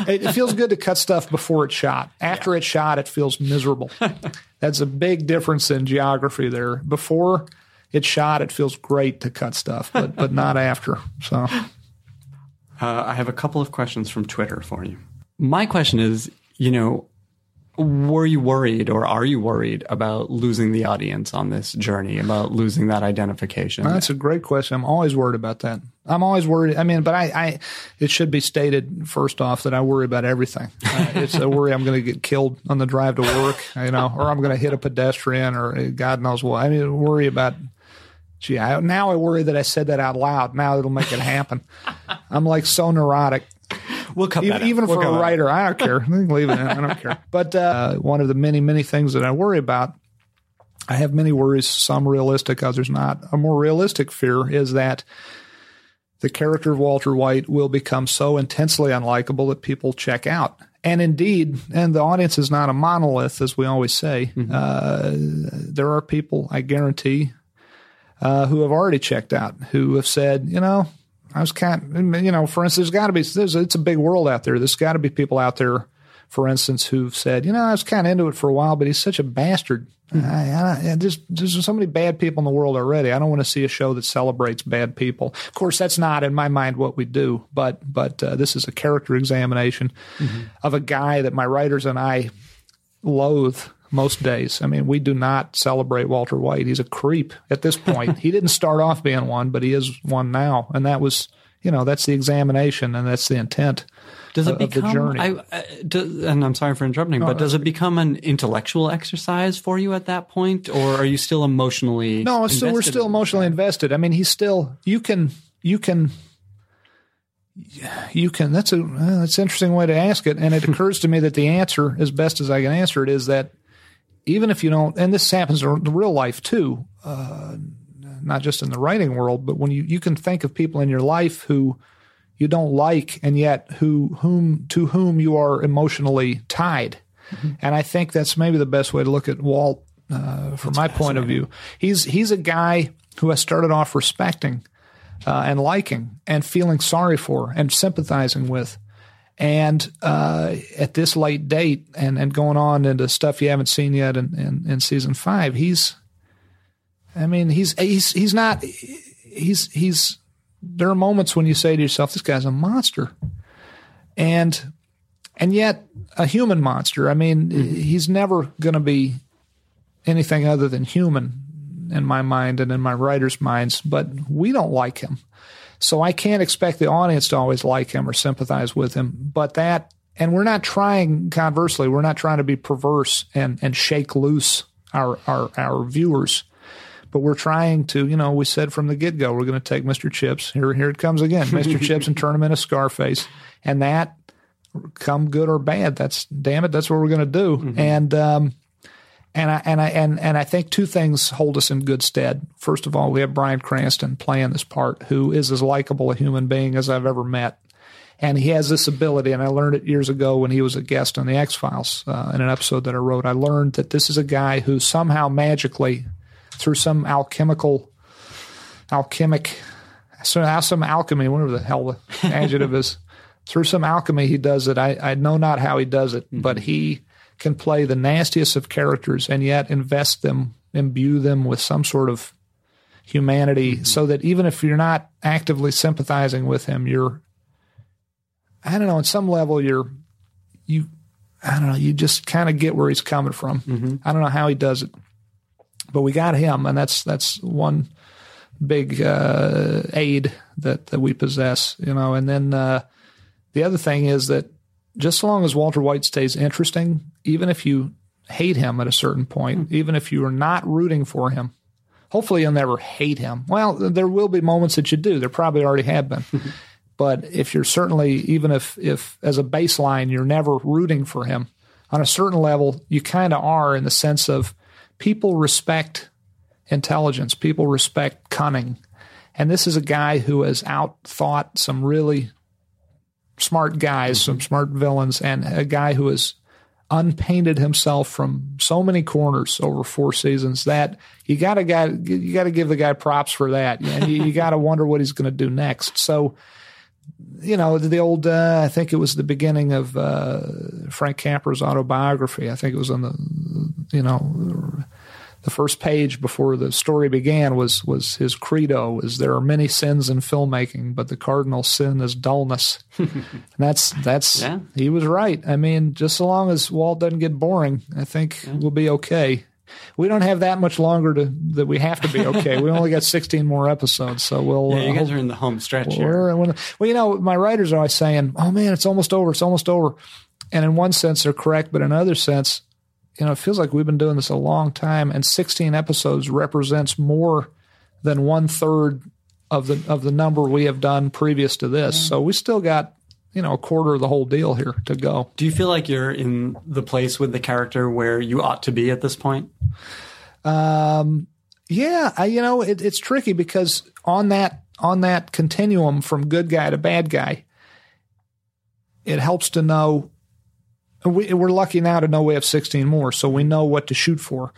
It, it feels good to cut stuff before it's shot. After it's shot, it feels miserable. That's a big difference in geography there. Before it's shot, it feels great to cut stuff, but but not after. So Uh, I have a couple of questions from Twitter for you. My question is, you know, were you worried or are you worried about losing the audience on this journey, about losing that identification? that's a great question. I'm always worried about that. I'm always worried. I mean, but I, I it should be stated first off that I worry about everything. Uh, it's a worry I'm going to get killed on the drive to work, you know, or I'm going to hit a pedestrian or uh, God knows what. I mean, worry about. Gee, I, now I worry that I said that out loud. Now it'll make it happen. I'm like so neurotic. We'll cut even, even We'll for a writer, I don't care. Leave it. in. I don't care. But uh, one of the many, many things that I worry about, I have many worries. Some realistic, others not. A more realistic fear is that the character of Walter White will become so intensely unlikable that people check out. And indeed, and the audience is not a monolith, as we always say. Uh, there are people, I guarantee, uh, who have already checked out, who have said, you know, I was kind of, you know, for instance, there's got to be, there's, it's a big world out there. There's got to be people out there, for instance, who've said, you know, I was kind of into it for a while, but he's such a bastard. I, I, I just, there's so many bad people in the world already. I don't want to see a show that celebrates bad people. Of course, that's not in my mind what we do, but, but uh, this is a character examination of a guy that my writers and I loathe most days. I mean, we do not celebrate Walter White. He's a creep at this point. he didn't start off being one, but he is one now. And that was, you know, that's the examination and that's the intent Does it of, of the become? journey. I, I, do, and I'm sorry for interrupting, but does it uh, become an intellectual exercise for you at that point, or are you still emotionally? no, so we're still emotionally invested. I mean, he's still, you can, you can, you can, that's a, that's an interesting way to ask it. And it occurs to me that the answer, as best as I can answer it, is that even if you don't, and this happens in real life too, uh, not just in the writing world, but when you, you can think of people in your life who you don't like and yet who, whom, to whom you are emotionally tied. And I think that's maybe the best way to look at Walt, uh, from my point of view. He's, he's a guy who I started off respecting, uh, and liking and feeling sorry for and sympathizing with. And uh, at this late date and, and going on into stuff you haven't seen yet in, in, in season five, he's, I mean, he's, he's, he's not, he's, he's, there are moments when you say to yourself, this guy's a monster. And, and yet a human monster. I mean, he's never going to be anything other than human in my mind and in my writers' minds, but we don't like him. So I can't expect the audience to always like him or sympathize with him. But that, and we're not trying, conversely, we're not trying to be perverse and, and shake loose our, our, our viewers. But we're trying to, you know, we said from the get go, we're going to take Mr. Chips. Here, here it comes again, Mr. Chips, and turn him into Scarface. And that, come good or bad, that's damn it, that's what we're going to do. And, um, and I and I and and I think two things hold us in good stead. First of all, we have Bryan Cranston playing this part, who is as likable a human being as I've ever met, and he has this ability. And I learned it years ago when he was a guest on the X Files uh, in an episode that I wrote. I learned that this is a guy who somehow magically, through some alchemical, alchemic, so some alchemy, whatever the hell the adjective is, through some alchemy he does it. I I know not how he does it, but he can play the nastiest of characters and yet invest them, imbue them with some sort of humanity so that even if you're not actively sympathizing with him, you're, I don't know, on some level, you're, you, I don't know, you just kind of get where he's coming from. I don't know how he does it, but we got him, and that's, that's one big uh, aid that, that we possess, you know, and then uh, the other thing is that just so long as Walter White stays interesting, even if you hate him at a certain point, hmm. even if you are not rooting for him, hopefully you'll never hate him. Well, there will be moments that you do. There probably already have been. Hmm. but if you're certainly, even if, if as a baseline, you're never rooting for him, on a certain level, you kind of are in the sense of people respect intelligence, people respect cunning. And this is a guy who has outthought some really smart guys, some smart villains, and a guy who has unpainted himself from so many corners over four seasons that you gotta got you gotta give the guy props for that, and you, you gotta wonder what he's going to do next. So you know, the old, uh, I think it was the beginning of uh, Frank Capra's autobiography. I think it was on the, you know, the first page before the story began was was his credo is there are many sins in filmmaking, but the cardinal sin is dullness. and that's that's Yeah. he was right. I mean, just so long as Walt doesn't get boring, I think we'll be okay. We don't have that much longer to that we have to be okay. we only got 16 more episodes, so we'll Yeah, uh, you guys hope- are in the home stretch here. when- well, you know, my writers are always saying, "Oh man, it's almost over. It's almost over." And in one sense, they're correct, but in another sense, you know, it feels like we've been doing this a long time, and 16 episodes represents more than one third of the of the number we have done previous to this. So we still got, you know, a quarter of the whole deal here to go. Do you feel like you're in the place with the character where you ought to be at this point? Um, Yeah, I, you know, it, it's tricky because on that on that continuum from good guy to bad guy, it helps to know. We, we're lucky now to know we have 16 more, so we know what to shoot for.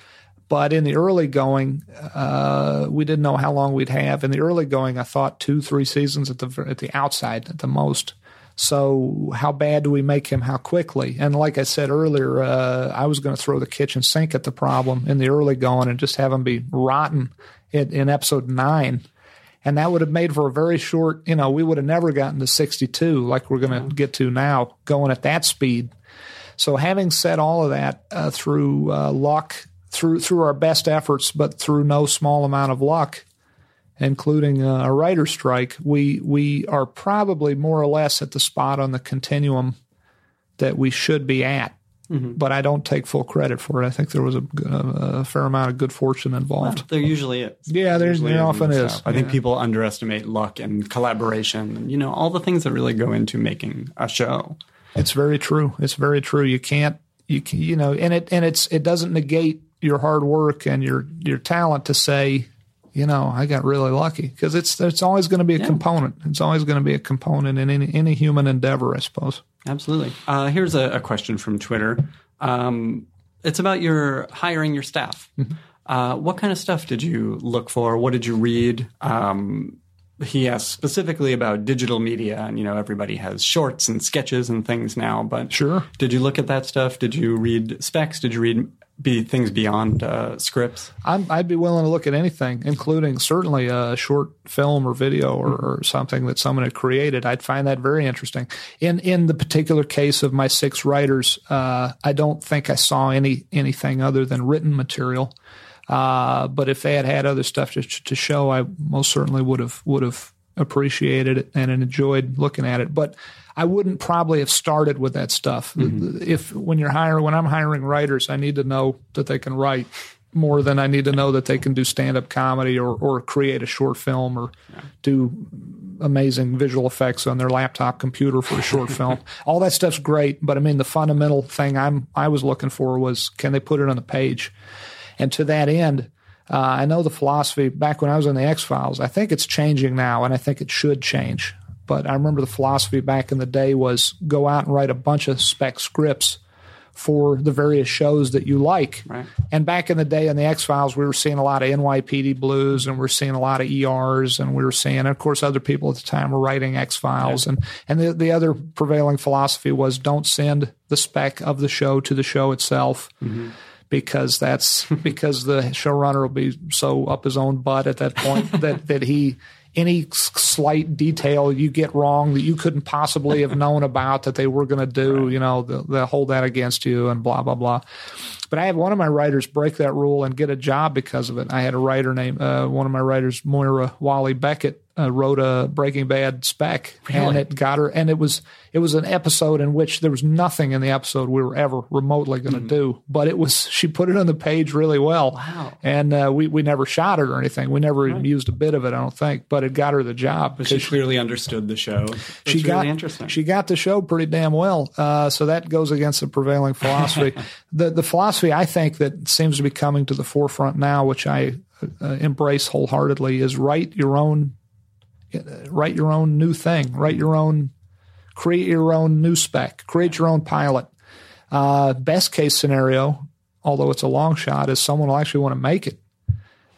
But in the early going, uh, we didn't know how long we'd have. In the early going, I thought two, three seasons at the at the outside, at the most. So how bad do we make him? How quickly? And like I said earlier, uh, I was going to throw the kitchen sink at the problem in the early going and just have him be rotten in, in episode nine. And that would have made for a very short, you know, we would have never gotten to 62 like we're going to get to now going at that speed. So having said all of that uh, through uh, luck, through through our best efforts, but through no small amount of luck, including uh, a writer strike, we we are probably more or less at the spot on the continuum that we should be at. But I don't take full credit for it. I think there was a, a, fair amount of good fortune involved. There usually is. Yeah, there- Usually there often is. stuff. I think people underestimate luck and collaboration and, you know, all the things that really go into making a show. It's very true. It's very true. You can't you can, you know, and it and it's it doesn't negate your hard work and your your talent to say, you know, I got really lucky because it's it's always going to be a component. It's always going to be a component in any any human endeavor, I suppose. Absolutely. Uh, here's a, a question from Twitter. Um, it's about your hiring your staff. Uh, what kind of stuff did you look for? What did you read? Um, he asked specifically about digital media, and you know everybody has shorts and sketches and things now. But Sure. did you look at that stuff? Did you read specs? Did you read be things beyond uh, scripts? I'm, I'd be willing to look at anything, including certainly a short film or video or, or something that someone had created. I'd find that very interesting. In in the particular case of my six writers, uh, I don't think I saw any anything other than written material. Uh, but if they had had other stuff to, to show, I most certainly would have would have appreciated it and enjoyed looking at it. But I wouldn't probably have started with that stuff. If when you're hiring, when I'm hiring writers, I need to know that they can write more than I need to know that they can do stand up comedy or or create a short film or do amazing visual effects on their laptop computer for a short film. All that stuff's great, but I mean the fundamental thing I'm I was looking for was can they put it on the page? And to that end, uh, I know the philosophy back when I was on the X Files. I think it's changing now, and I think it should change. But I remember the philosophy back in the day was go out and write a bunch of spec scripts for the various shows that you like. Right. And back in the day in the X Files, we were seeing a lot of NYPD Blues, and we're seeing a lot of ERs, and we were seeing, and of course, other people at the time were writing X Files, and and the the other prevailing philosophy was don't send the spec of the show to the show itself. Because that's because the showrunner will be so up his own butt at that point that that he any slight detail you get wrong that you couldn't possibly have known about that they were going to do, you know, they'll, they'll hold that against you and blah blah blah. But I had one of my writers break that rule and get a job because of it. I had a writer named uh, one of my writers, Moira Walley-Beckett, uh, wrote a Breaking Bad spec, and it got her. And it was it was an episode in which there was nothing in the episode we were ever remotely going to do, but it was she put it on the page really well. Wow. And uh, we we never shot it or anything. We never even used a bit of it, I don't think. But it got her the job But she clearly understood the show. That's she got really interesting. she got the show pretty damn well. Uh, so that goes against the prevailing philosophy. the the philosophy I think that seems to be coming to the forefront now, which I uh, embrace wholeheartedly, is write your own uh, write your own new thing, write your own create your own new spec, create your own pilot. Uh, best case scenario, although it's a long shot, is someone will actually want to make it.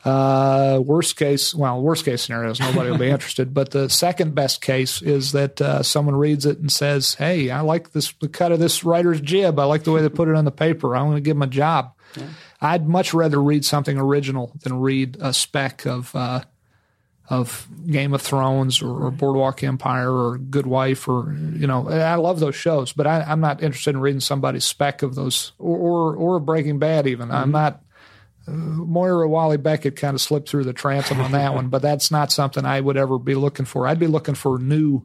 Uh, worst case, well, worst case scenario is nobody will be interested. But the second best case is that uh, someone reads it and says, "Hey, I like this the cut of this writer's jib. I like the way they put it on the paper. I want to give them a job." I'd much rather read something original than read a spec of uh, of Game of Thrones or, or Boardwalk Empire or Good Wife or you know I love those shows, but I, I'm not interested in reading somebody's spec of those or or, or Breaking Bad even. I'm not. Uh, Moira Walley-Beckett kind of slipped through the transom on that one, but that's not something I would ever be looking for. I'd be looking for new,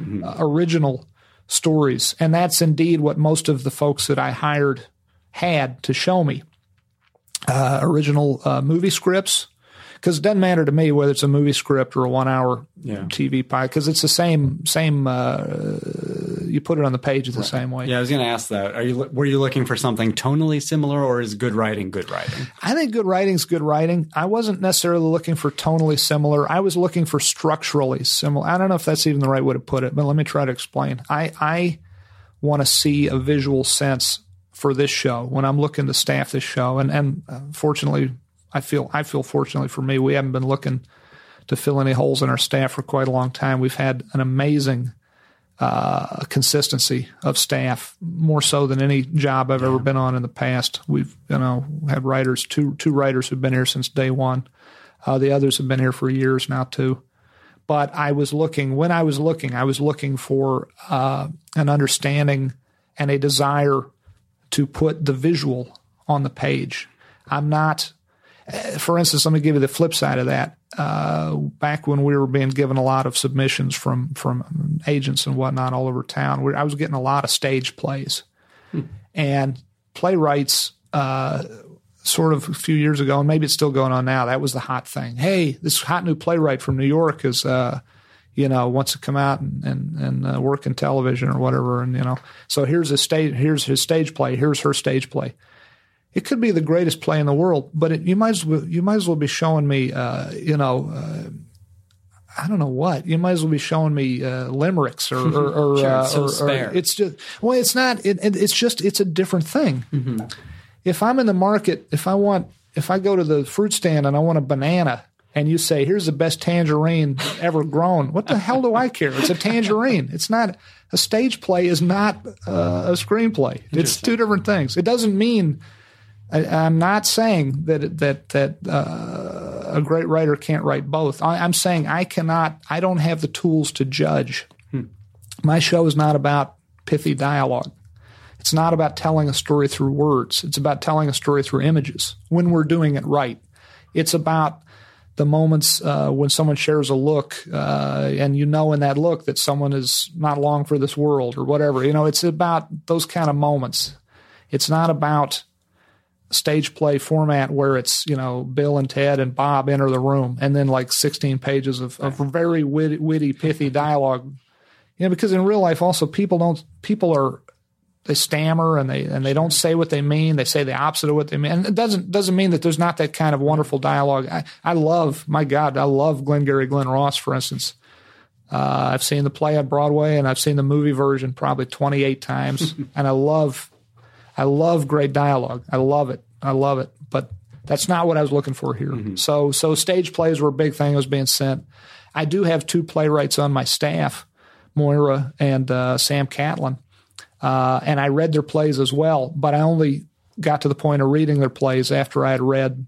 uh, original stories, and that's indeed what most of the folks that I hired had to show me uh, original uh, movie scripts because it doesn't matter to me whether it's a movie script or a one hour Yeah. TV pilot because it's the same same. Uh, you put it on the page the same way. Yeah, I was going to ask that. Are you were you looking for something tonally similar, or is good writing good writing? I think good writing's good writing. I wasn't necessarily looking for tonally similar. I was looking for structurally similar. I don't know if that's even the right way to put it, but let me try to explain. I I want to see a visual sense for this show when I'm looking to staff this show, and and uh, fortunately, I feel I feel fortunately for me, we haven't been looking to fill any holes in our staff for quite a long time. We've had an amazing uh, consistency of staff, more so than any job I've ever been on in the past. We've you know had writers two two writers who've been here since day one. Uh, the others have been here for years now too. But I was looking when I was looking, I was looking for uh, an understanding and a desire to put the visual on the page. I'm not for instance, let me give you the flip side of that. Uh, back when we were being given a lot of submissions from from agents and whatnot all over town, we, I was getting a lot of stage plays, and playwrights. Uh, sort of a few years ago, and maybe it's still going on now. That was the hot thing. Hey, this hot new playwright from New York is, uh, you know, wants to come out and and, and uh, work in television or whatever. And you know, so here's his stage. Here's his stage play. Here's her stage play it could be the greatest play in the world, but it, you might as well you might as well be showing me, uh, you know, uh, I don't know what you might as well be showing me uh, limericks or or, or, Sure, uh, it's so or- or- it's just well, it's not. It, it, it's just it's a different thing. Mm-hmm. If I'm in the market, if I want, if I go to the fruit stand and I want a banana. And you say, "Here's the best tangerine ever grown." What the hell do I care? It's a tangerine. It's not a stage play. Is not uh, a screenplay. It's two different things. It doesn't mean I, I'm not saying that that that uh, a great writer can't write both. I, I'm saying I cannot. I don't have the tools to judge. My show is not about pithy dialogue. It's not about telling a story through words. It's about telling a story through images when we're doing it right. It's about the moments uh, when someone shares a look uh, and you know in that look that someone is not long for this world or whatever. You know, it's about those kind of moments. It's not about stage play format where it's you know Bill and Ted and Bob enter the room and then like 16 pages of, of very witty, witty, pithy dialogue. You know, because in real life also people don't people are they stammer and they and they don't say what they mean. They say the opposite of what they mean. And it doesn't doesn't mean that there's not that kind of wonderful dialogue. I, I love my God, I love Glengarry Glen Ross, for instance. Uh, I've seen the play on Broadway and I've seen the movie version probably 28 times, and I love I love great dialogue. I love it. I love it. But that's not what I was looking for here. So so stage plays were a big thing that was being sent. I do have two playwrights on my staff, Moira and uh, Sam Catlin, uh, and I read their plays as well. But I only got to the point of reading their plays after I had read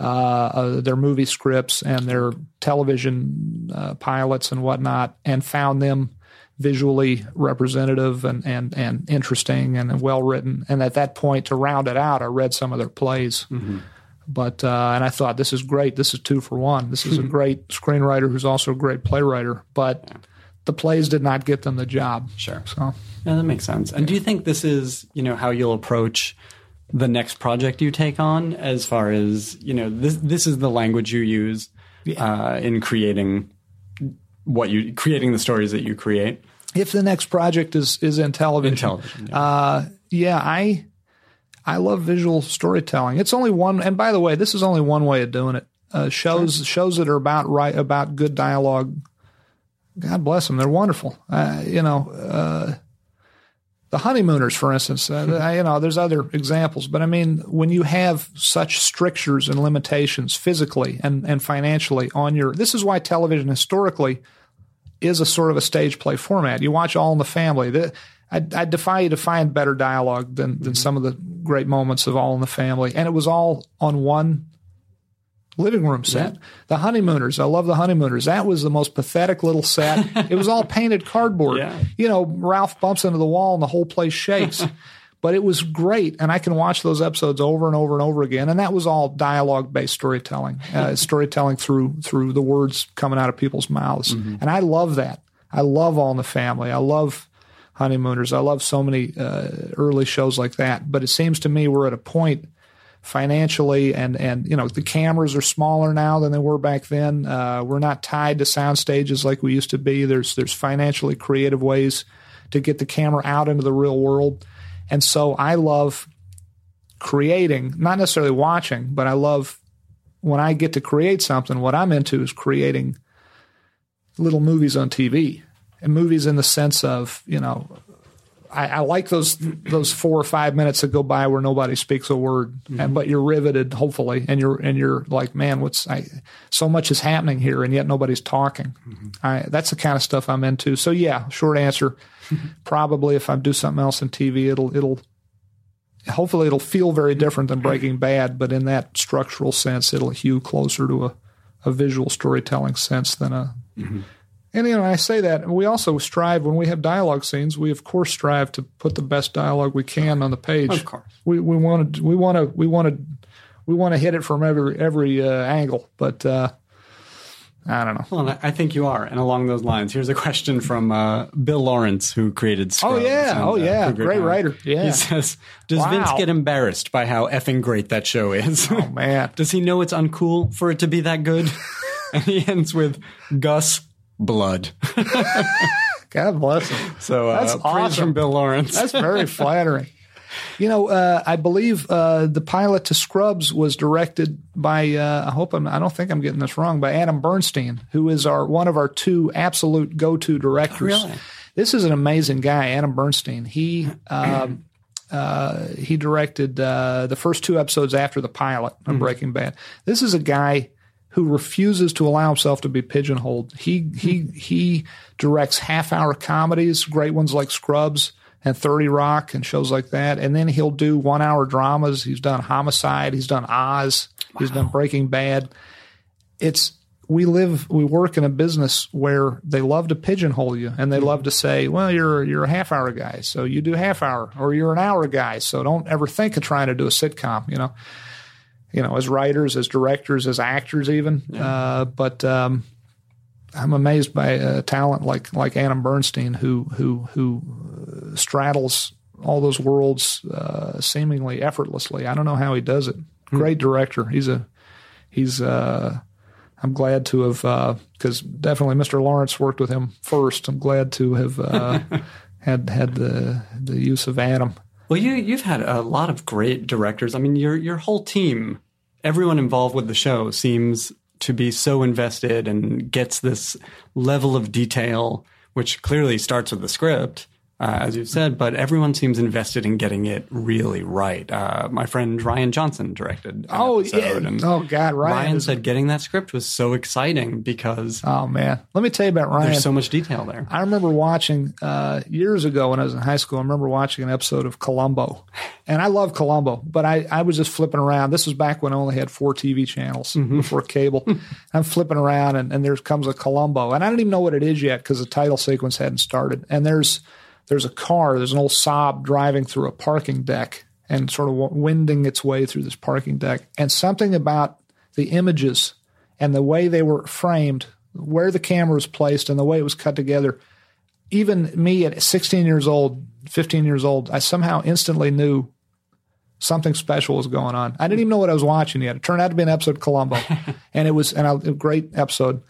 uh, uh, their movie scripts and their television uh, pilots and whatnot, and found them visually representative and, and, and interesting and well written. And at that point, to round it out, I read some of their plays. But uh, and I thought this is great. This is two for one. This is a great screenwriter who's also a great playwriter. But the plays did not get them the job. Sure. So Yeah, that makes sense. And do you think this is, you know, how you'll approach the next project you take on as far as, you know, this this is the language you use uh, in creating what you creating the stories that you create? if the next project is is in television, In television, yeah. uh, yeah, I I love visual storytelling. It's only one, and by the way, this is only one way of doing it. Uh, shows shows that are about right about good dialogue God bless them. They're wonderful. Uh, you know, uh, the honeymooners, for instance. Uh, you know, there's other examples, but I mean, when you have such strictures and limitations physically and and financially on your, this is why television historically is a sort of a stage play format. You watch All in the Family. The, I, I defy you to find better dialogue than than some of the great moments of All in the Family, and it was all on one living room set. The Honeymooners, I love the Honeymooners. That was the most pathetic little set. it was all painted cardboard. Yeah. You know, Ralph bumps into the wall and the whole place shakes. but it was great, and I can watch those episodes over and over and over again. And that was all dialogue based storytelling, uh, storytelling through through the words coming out of people's mouths. And I love that. I love All in the Family. I love Honeymooners. I love so many uh, early shows like that. But it seems to me we're at a point financially and and you know the cameras are smaller now than they were back then. Uh, we're not tied to sound stages like we used to be. There's there's financially creative ways to get the camera out into the real world, and so I love creating, not necessarily watching, but I love when I get to create something. What I'm into is creating little movies on TV and movies in the sense of you know I, I, like those those four or five minutes that go by where nobody speaks a word, Mm-hmm. and but you're riveted, hopefully, and you're and you're like, man, what's I, so much is happening here, and yet nobody's talking. Mm-hmm. I, that's the kind of stuff I'm into. So yeah, short answer, probably if I do something else in TV, it'll it'll hopefully it'll feel very different than Breaking Bad, but in that structural sense, it'll hew closer to a, a visual storytelling sense than a and you know, I say that we also strive when we have dialogue scenes. We of course strive to put the best dialogue we can on the page. Of course. we we want to we want to we want to we want to hit it from every every uh, angle. But uh, I don't know. Well, I think you are. And along those lines, here's a question from uh, Bill Lawrence, who created Scrubs. Oh, yeah. and, Oh, uh, yeah. Cougar Great writer. Yeah. He says, "Does Wow. Vince get embarrassed by how effing great that show is? Oh man, Does he know it's uncool for it to be that good?" and he ends with Gus Blood. God bless him. So uh, That's praise awesome. from Bill Lawrence. That's very flattering. You know, uh, I believe uh, the pilot to Scrubs was directed by. Uh, I hope I'm. I don't think I'm getting this wrong. By Adam Bernstein, who is our one of our two absolute go-to directors. really? This is an amazing guy, Adam Bernstein. He um, uh, he directed uh, the first two episodes after the pilot of Breaking Bad. This is a guy who refuses to allow himself to be pigeonholed. He he hmm. he directs half-hour comedies, great ones like Scrubs and 30 Rock and shows like that. And then he'll do one-hour dramas. He's done Homicide, he's done Oz, he's done Breaking Bad. It's we live we work in a business where they love to pigeonhole you and they hmm. love to say, well, you're you're a half hour guy, so you do half hour, or you're an hour guy, so don't ever think of trying to do a sitcom, you know. You know, as writers, as directors, as actors, even. Uh, but um, I'm amazed by a talent like like Adam Bernstein, who who who uh, straddles all those worlds uh, seemingly effortlessly. I don't know how he does it. Great director. He's a he's. Uh, I'm glad to have because definitely Mr. Lawrence worked with him first. I'm glad to have uh, had had the the use of Adam. Well, you you've had a lot of great directors. I mean, your your whole team, everyone involved with the show seems to be so invested and gets this level of detail, which clearly starts with the script, uh, as you've said. But everyone seems invested in getting it really right. Uh, my friend Rian Johnson directed. Oh yeah. Oh God, Rian. Rian said getting that script was so exciting because oh man, let me tell you about Rian. there's so much detail there. I remember watching uh, years ago when I was in high school. I remember watching an episode of Columbo, and I love Columbo, but I, I was just flipping around. This was back when I only had four TV channels before cable. I'm flipping around, and, and there comes a Columbo, and I don't even know what it is yet because the title sequence hadn't started. And there's there's a car, there's an old Saab driving through a parking deck and sort of winding its way through this parking deck, and something about the images and the way they were framed, where the camera was placed, and the way it was cut together even me at 16 years old, 15 years old, I somehow instantly knew something special was going on. I didn't even know what I was watching yet. It turned out to be an episode of Columbo, and it was and a great episode.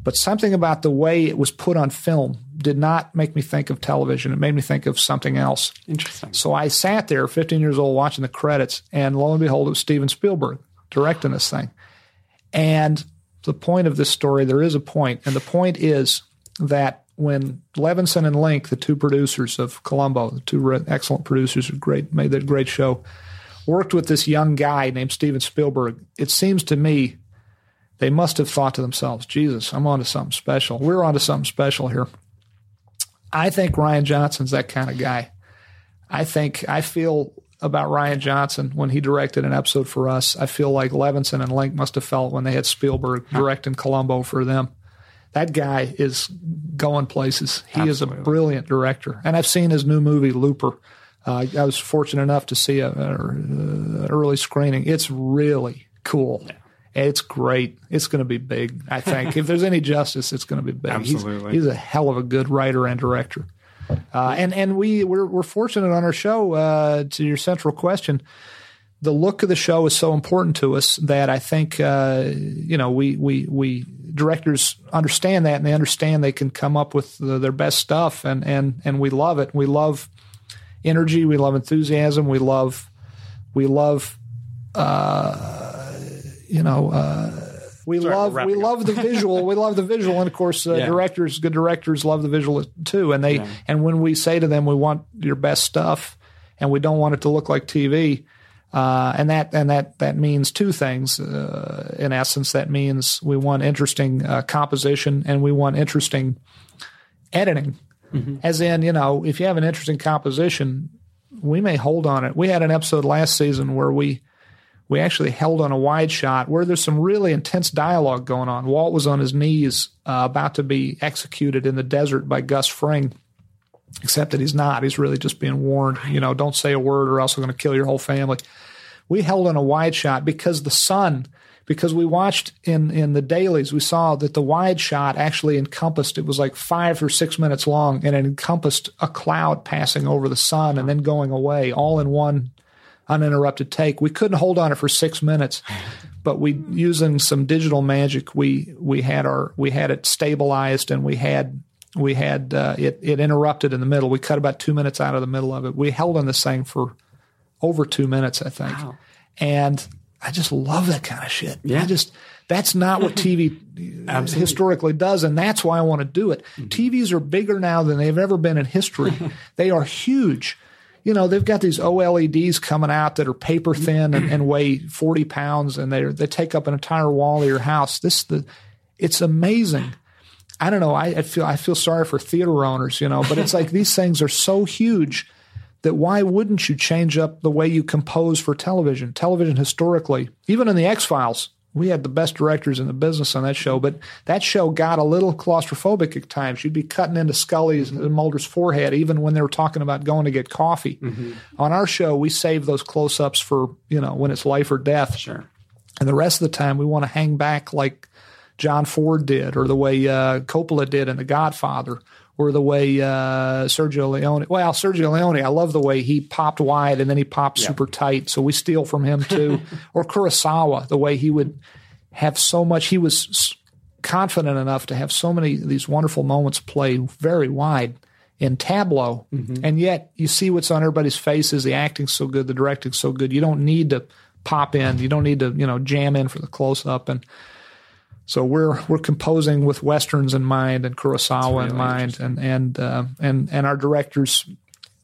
But something about the way it was put on film did not make me think of television. It made me think of something else. Interesting. So I sat there, 15 years old, watching the credits, and lo and behold, it was Steven Spielberg directing this thing. And the point of this story, there is a point, and the point is that when Levinson and Link, the two producers of Columbo, the two excellent producers who great made that great show, worked with this young guy named Steven Spielberg, it seems to me they must have thought to themselves, Jesus, I'm onto something special. We're onto something special here. I think Rian Johnson's that kind of guy. I think I feel about Rian Johnson when he directed an episode for us. I feel like Levinson and Link must have felt when they had Spielberg directing Columbo for them. That guy is going places. He is a brilliant director, and I've seen his new movie Looper. Uh, I was fortunate enough to see a, a, a early screening. It's really cool. It's great. It's going to be big. I think if there's any justice, it's going to be big. He's- Absolutely. he's a hell of a good writer and director. Uh, and and we we're, we're fortunate on our show uh, to your central question. The look of the show is so important to us that I think uh, you know we we we directors understand that and they understand they can come up with the, their best stuff and and and we love it. We love energy. We love enthusiasm. We love we love uh, you know. Uh, we Sorry, love we're we wrapping up. love the visual. we love the visual, and of course, uh, Yeah. directors, good directors, love the visual too. And they and when we say to them, we want your best stuff, and we don't want it to look like TV, uh, and that and that that means two things. Uh, in essence, that means we want interesting uh, composition, and we want interesting editing. As in, you know, if you have an interesting composition, we may hold on it. We had an episode last season where we we actually held on a wide shot where there's some really intense dialogue going on. Walt was on his knees, uh, about to be executed in the desert by Gus Fring, except that he's not. He's really just being warned, you know, don't say a word or else I'm going to kill your whole family. We held on a wide shot because the sun, because we watched in, in the dailies, we saw that the wide shot actually encompassed, it was like five or six minutes long, and it encompassed a cloud passing over the sun and then going away all in one uninterrupted take. We couldn't hold on it for six minutes, but we using some digital magic, we we had our we had it stabilized and we had we had uh, it it interrupted in the middle. We cut about two minutes out of the middle of it. We held on this thing for over two minutes, I think, and I just love that kind of shit. Yeah. I just that's not what TV historically does, and that's why I want to do it. TVs are bigger now than they've ever been in history. they are huge. You know, they've got these OLEDs coming out that are paper thin and, and weigh forty pounds, and they they take up an entire wall of your house. This the it's amazing. I don't know. I, I feel I feel sorry for theater owners, you know, but it's like these things are so huge that why wouldn't you change up the way you compose for television? Television historically, even in the X Files, we had the best directors in the business on that show, but that show got a little claustrophobic at times. You'd be cutting into Scully's and Mulder's forehead, even when they were talking about going to get coffee. On our show, we save those close ups for, you know, when it's life or death. Sure. And the rest of the time, we want to hang back like John Ford did, or the way uh, Coppola did in The Godfather, or the way uh, Sergio Leone. Well, Sergio Leone, I love the way he popped wide and then he popped super tight. So we steal from him too. or Kurosawa, the way he would have so much. He was confident enough to have so many of these wonderful moments play very wide in tableau, and yet you see what's on everybody's faces. The acting's so good, the directing's so good. You don't need to pop in. You don't need to you know jam in for the close up and. So we're we're composing with westerns in mind and Kurosawa in mind, and and uh, and and our directors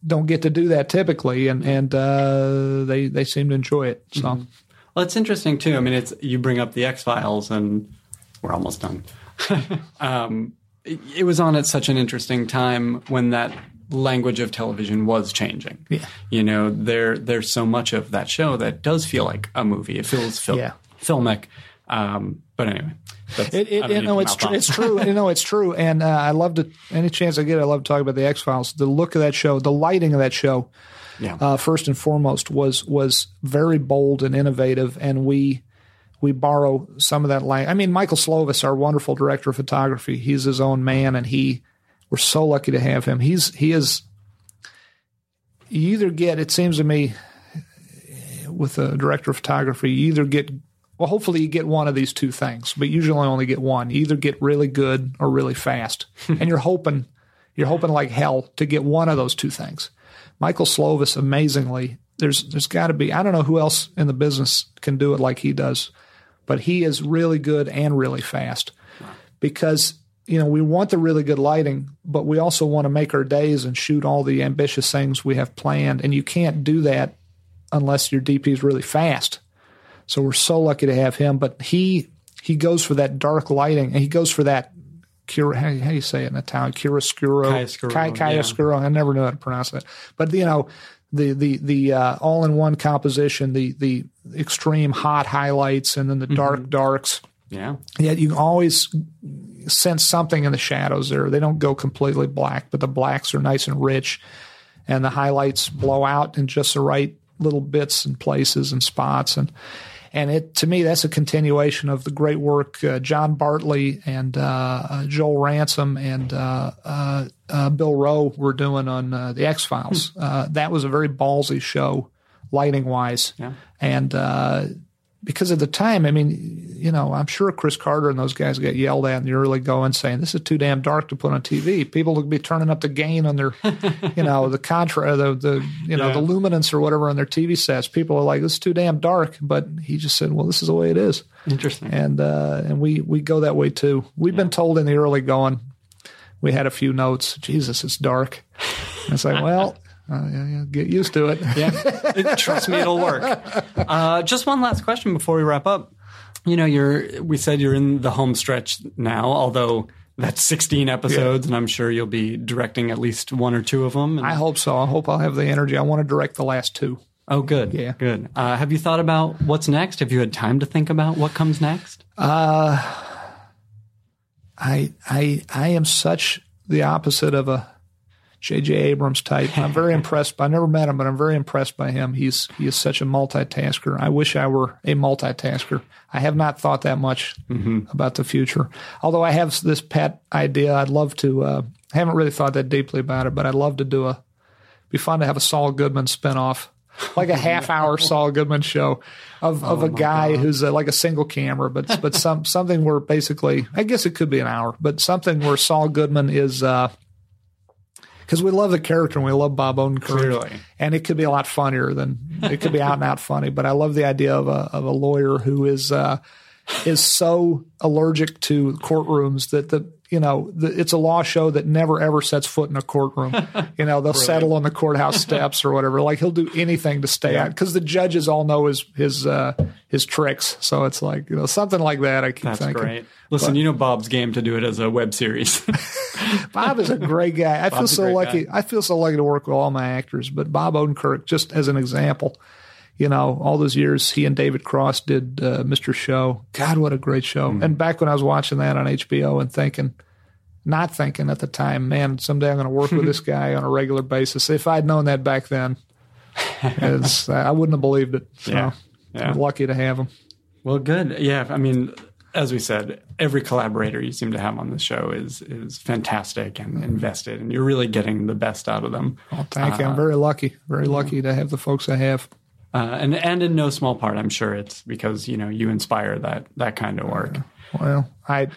don't get to do that typically, and and uh, they they seem to enjoy it. So Well, it's interesting too. I mean, it's you bring up the X Files, and we're almost done. um, it, it was on at such an interesting time when that language of television was changing. Yeah. You know, there there's so much of that show that does feel like a movie. It feels fil- Yeah. filmic. Um, but anyway, It, it, don't you need know, to it's true. It's true. you know, it's true. And uh, I love to any chance I get. I love to talk about the X Files. The look of that show, the lighting of that show, Yeah. uh, first and foremost, was was very bold and innovative. And we we borrow some of that light. I mean, Michael Slovis, our wonderful director of photography, he's his own man, and he we're so lucky to have him. He's he is. You either get, it seems to me, with a director of photography, you either get well, hopefully you get one of these two things, but usually only get one. You either get really good or really fast. and you're hoping you're hoping like hell to get one of those two things. Michael Slovis, amazingly, there's there's got to be I don't know who else in the business can do it like he does, but he is really good and really fast because you know, we want the really good lighting, but we also want to make our days and shoot all the ambitious things we have planned. And you can't do that unless your DP is really fast. So we're so lucky to have him. But he he goes for that dark lighting, and he goes for that. Cura, how, how do you say it in Italian? Chiaroscuro. Chiaroscuro, Chi- yeah. I never knew how to pronounce that. But you know, the the the uh, all in one composition, the the extreme hot highlights, and then the dark darks. Yeah. Yet you can always sense something in the shadows there. They don't go completely black, but the blacks are nice and rich, and the highlights blow out in just the right little bits and places and spots. And and it to me that's a continuation of the great work uh, John Bartley and uh, uh, Joel Ransom and uh, uh, uh, Bill Roe were doing on uh, the X Files. uh, that was a very ballsy show, lighting wise, Yeah. and. Because at the time, I mean, you know, I'm sure Chris Carter and those guys got yelled at in the early going, saying this is too damn dark to put on TV. People would be turning up the gain on their, you know, the contra, the the you know, Yeah. the luminance or whatever on their TV sets. People are like, this is too damn dark. But he just said, well, this is the way it is, Interesting. and uh, and we we go that way too. We've been told in the early going, we had a few notes. Jesus, it's dark. And it's like, well. Uh, yeah, yeah, get used to it. yeah. Trust me, it'll work. Uh, just one last question before we wrap up. You know, you're. We said you're in the home stretch now, although that's 16 episodes, and I'm sure you'll be directing at least one or two of them. And- I hope so. I hope I'll have the energy. I want to direct the last two. oh, good. Yeah. Good. Uh, have you thought about what's next? Have you had time to think about what comes next? I I I am such the opposite of a J.J. Abrams type. I'm very impressed. By, I never met him, but I'm very impressed by him. He's he is such a multitasker. I wish I were a multitasker. I have not thought that much about the future. Although I have this pet idea, I'd love to. Uh, I haven't really thought that deeply about it, but I'd love to do a. Be fun to have a Saul Goodman spinoff, like a half hour Saul Goodman show of, of a guy who's a, like a single camera, but but some something where basically I guess it could be an hour, but something where Saul Goodman is. Uh, because we love the character and we love Bob Odenkirk, Clearly. and it could be a lot funnier than it could be out and out funny. But I love the idea of a of a lawyer who is uh, is so allergic to courtrooms that the you know the, it's a law show that never ever sets foot in a courtroom. you know they'll settle on the courthouse steps or whatever. Like he'll do anything to stay out because the judges all know his his uh, his tricks. So it's like you know something like that. I keep That's thinking. great. Listen, you know Bob's game to do it as a web series. Bob is a great guy. I feel Bob's a so lucky. I feel so lucky to work with all my actors, but Bob Odenkirk, just as an example, you know, all those years he and David Cross did uh, Mr. Show. God, what a great show! Mm-hmm. And back when I was watching that on HBO and thinking, not thinking at the time, man, someday I'm going to work with this guy on a regular basis. If I'd known that back then, it's, I wouldn't have believed it. So Yeah. Yeah. I'm lucky to have him. Well, good. Yeah, I mean, as we said, every collaborator you seem to have on this show is is fantastic and invested, and you're really getting the best out of them. Well, thank you. I'm very lucky. Very lucky to have the folks I have. Uh, and and in no small part, I'm sure it's because you know you inspire that that kind of work. Well, I,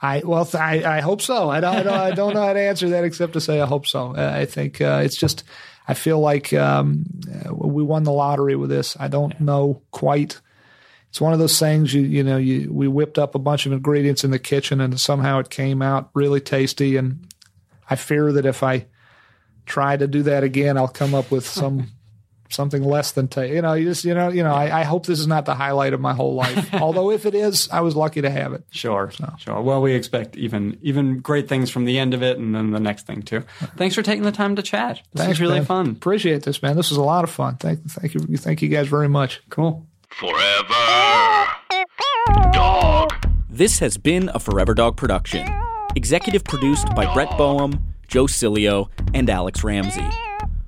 I well, I, I hope so. I don't, I don't, I don't know how to answer that except to say I hope so. Uh, I think uh, it's just, I feel like um, uh, we won the lottery with this. I don't know quite. It's one of those things you you know you we whipped up a bunch of ingredients in the kitchen and somehow it came out really tasty and I fear that if I try to do that again I'll come up with some something less than ta You know you just you know you know I, I hope this is not the highlight of my whole life. Although if it is, I was lucky to have it. Sure, sure. Well, we expect even even great things from the end of it, and then the next thing too. Thanks for taking the time to chat. This Thanks, was really man. fun. Appreciate this, man. This was a lot of fun. Thank, thank you, thank you guys very much. Cool. Forever. Dog. This has been a Forever Dog production. Executive produced by Brett Boehm, Joe Cilio, and Alex Ramsey.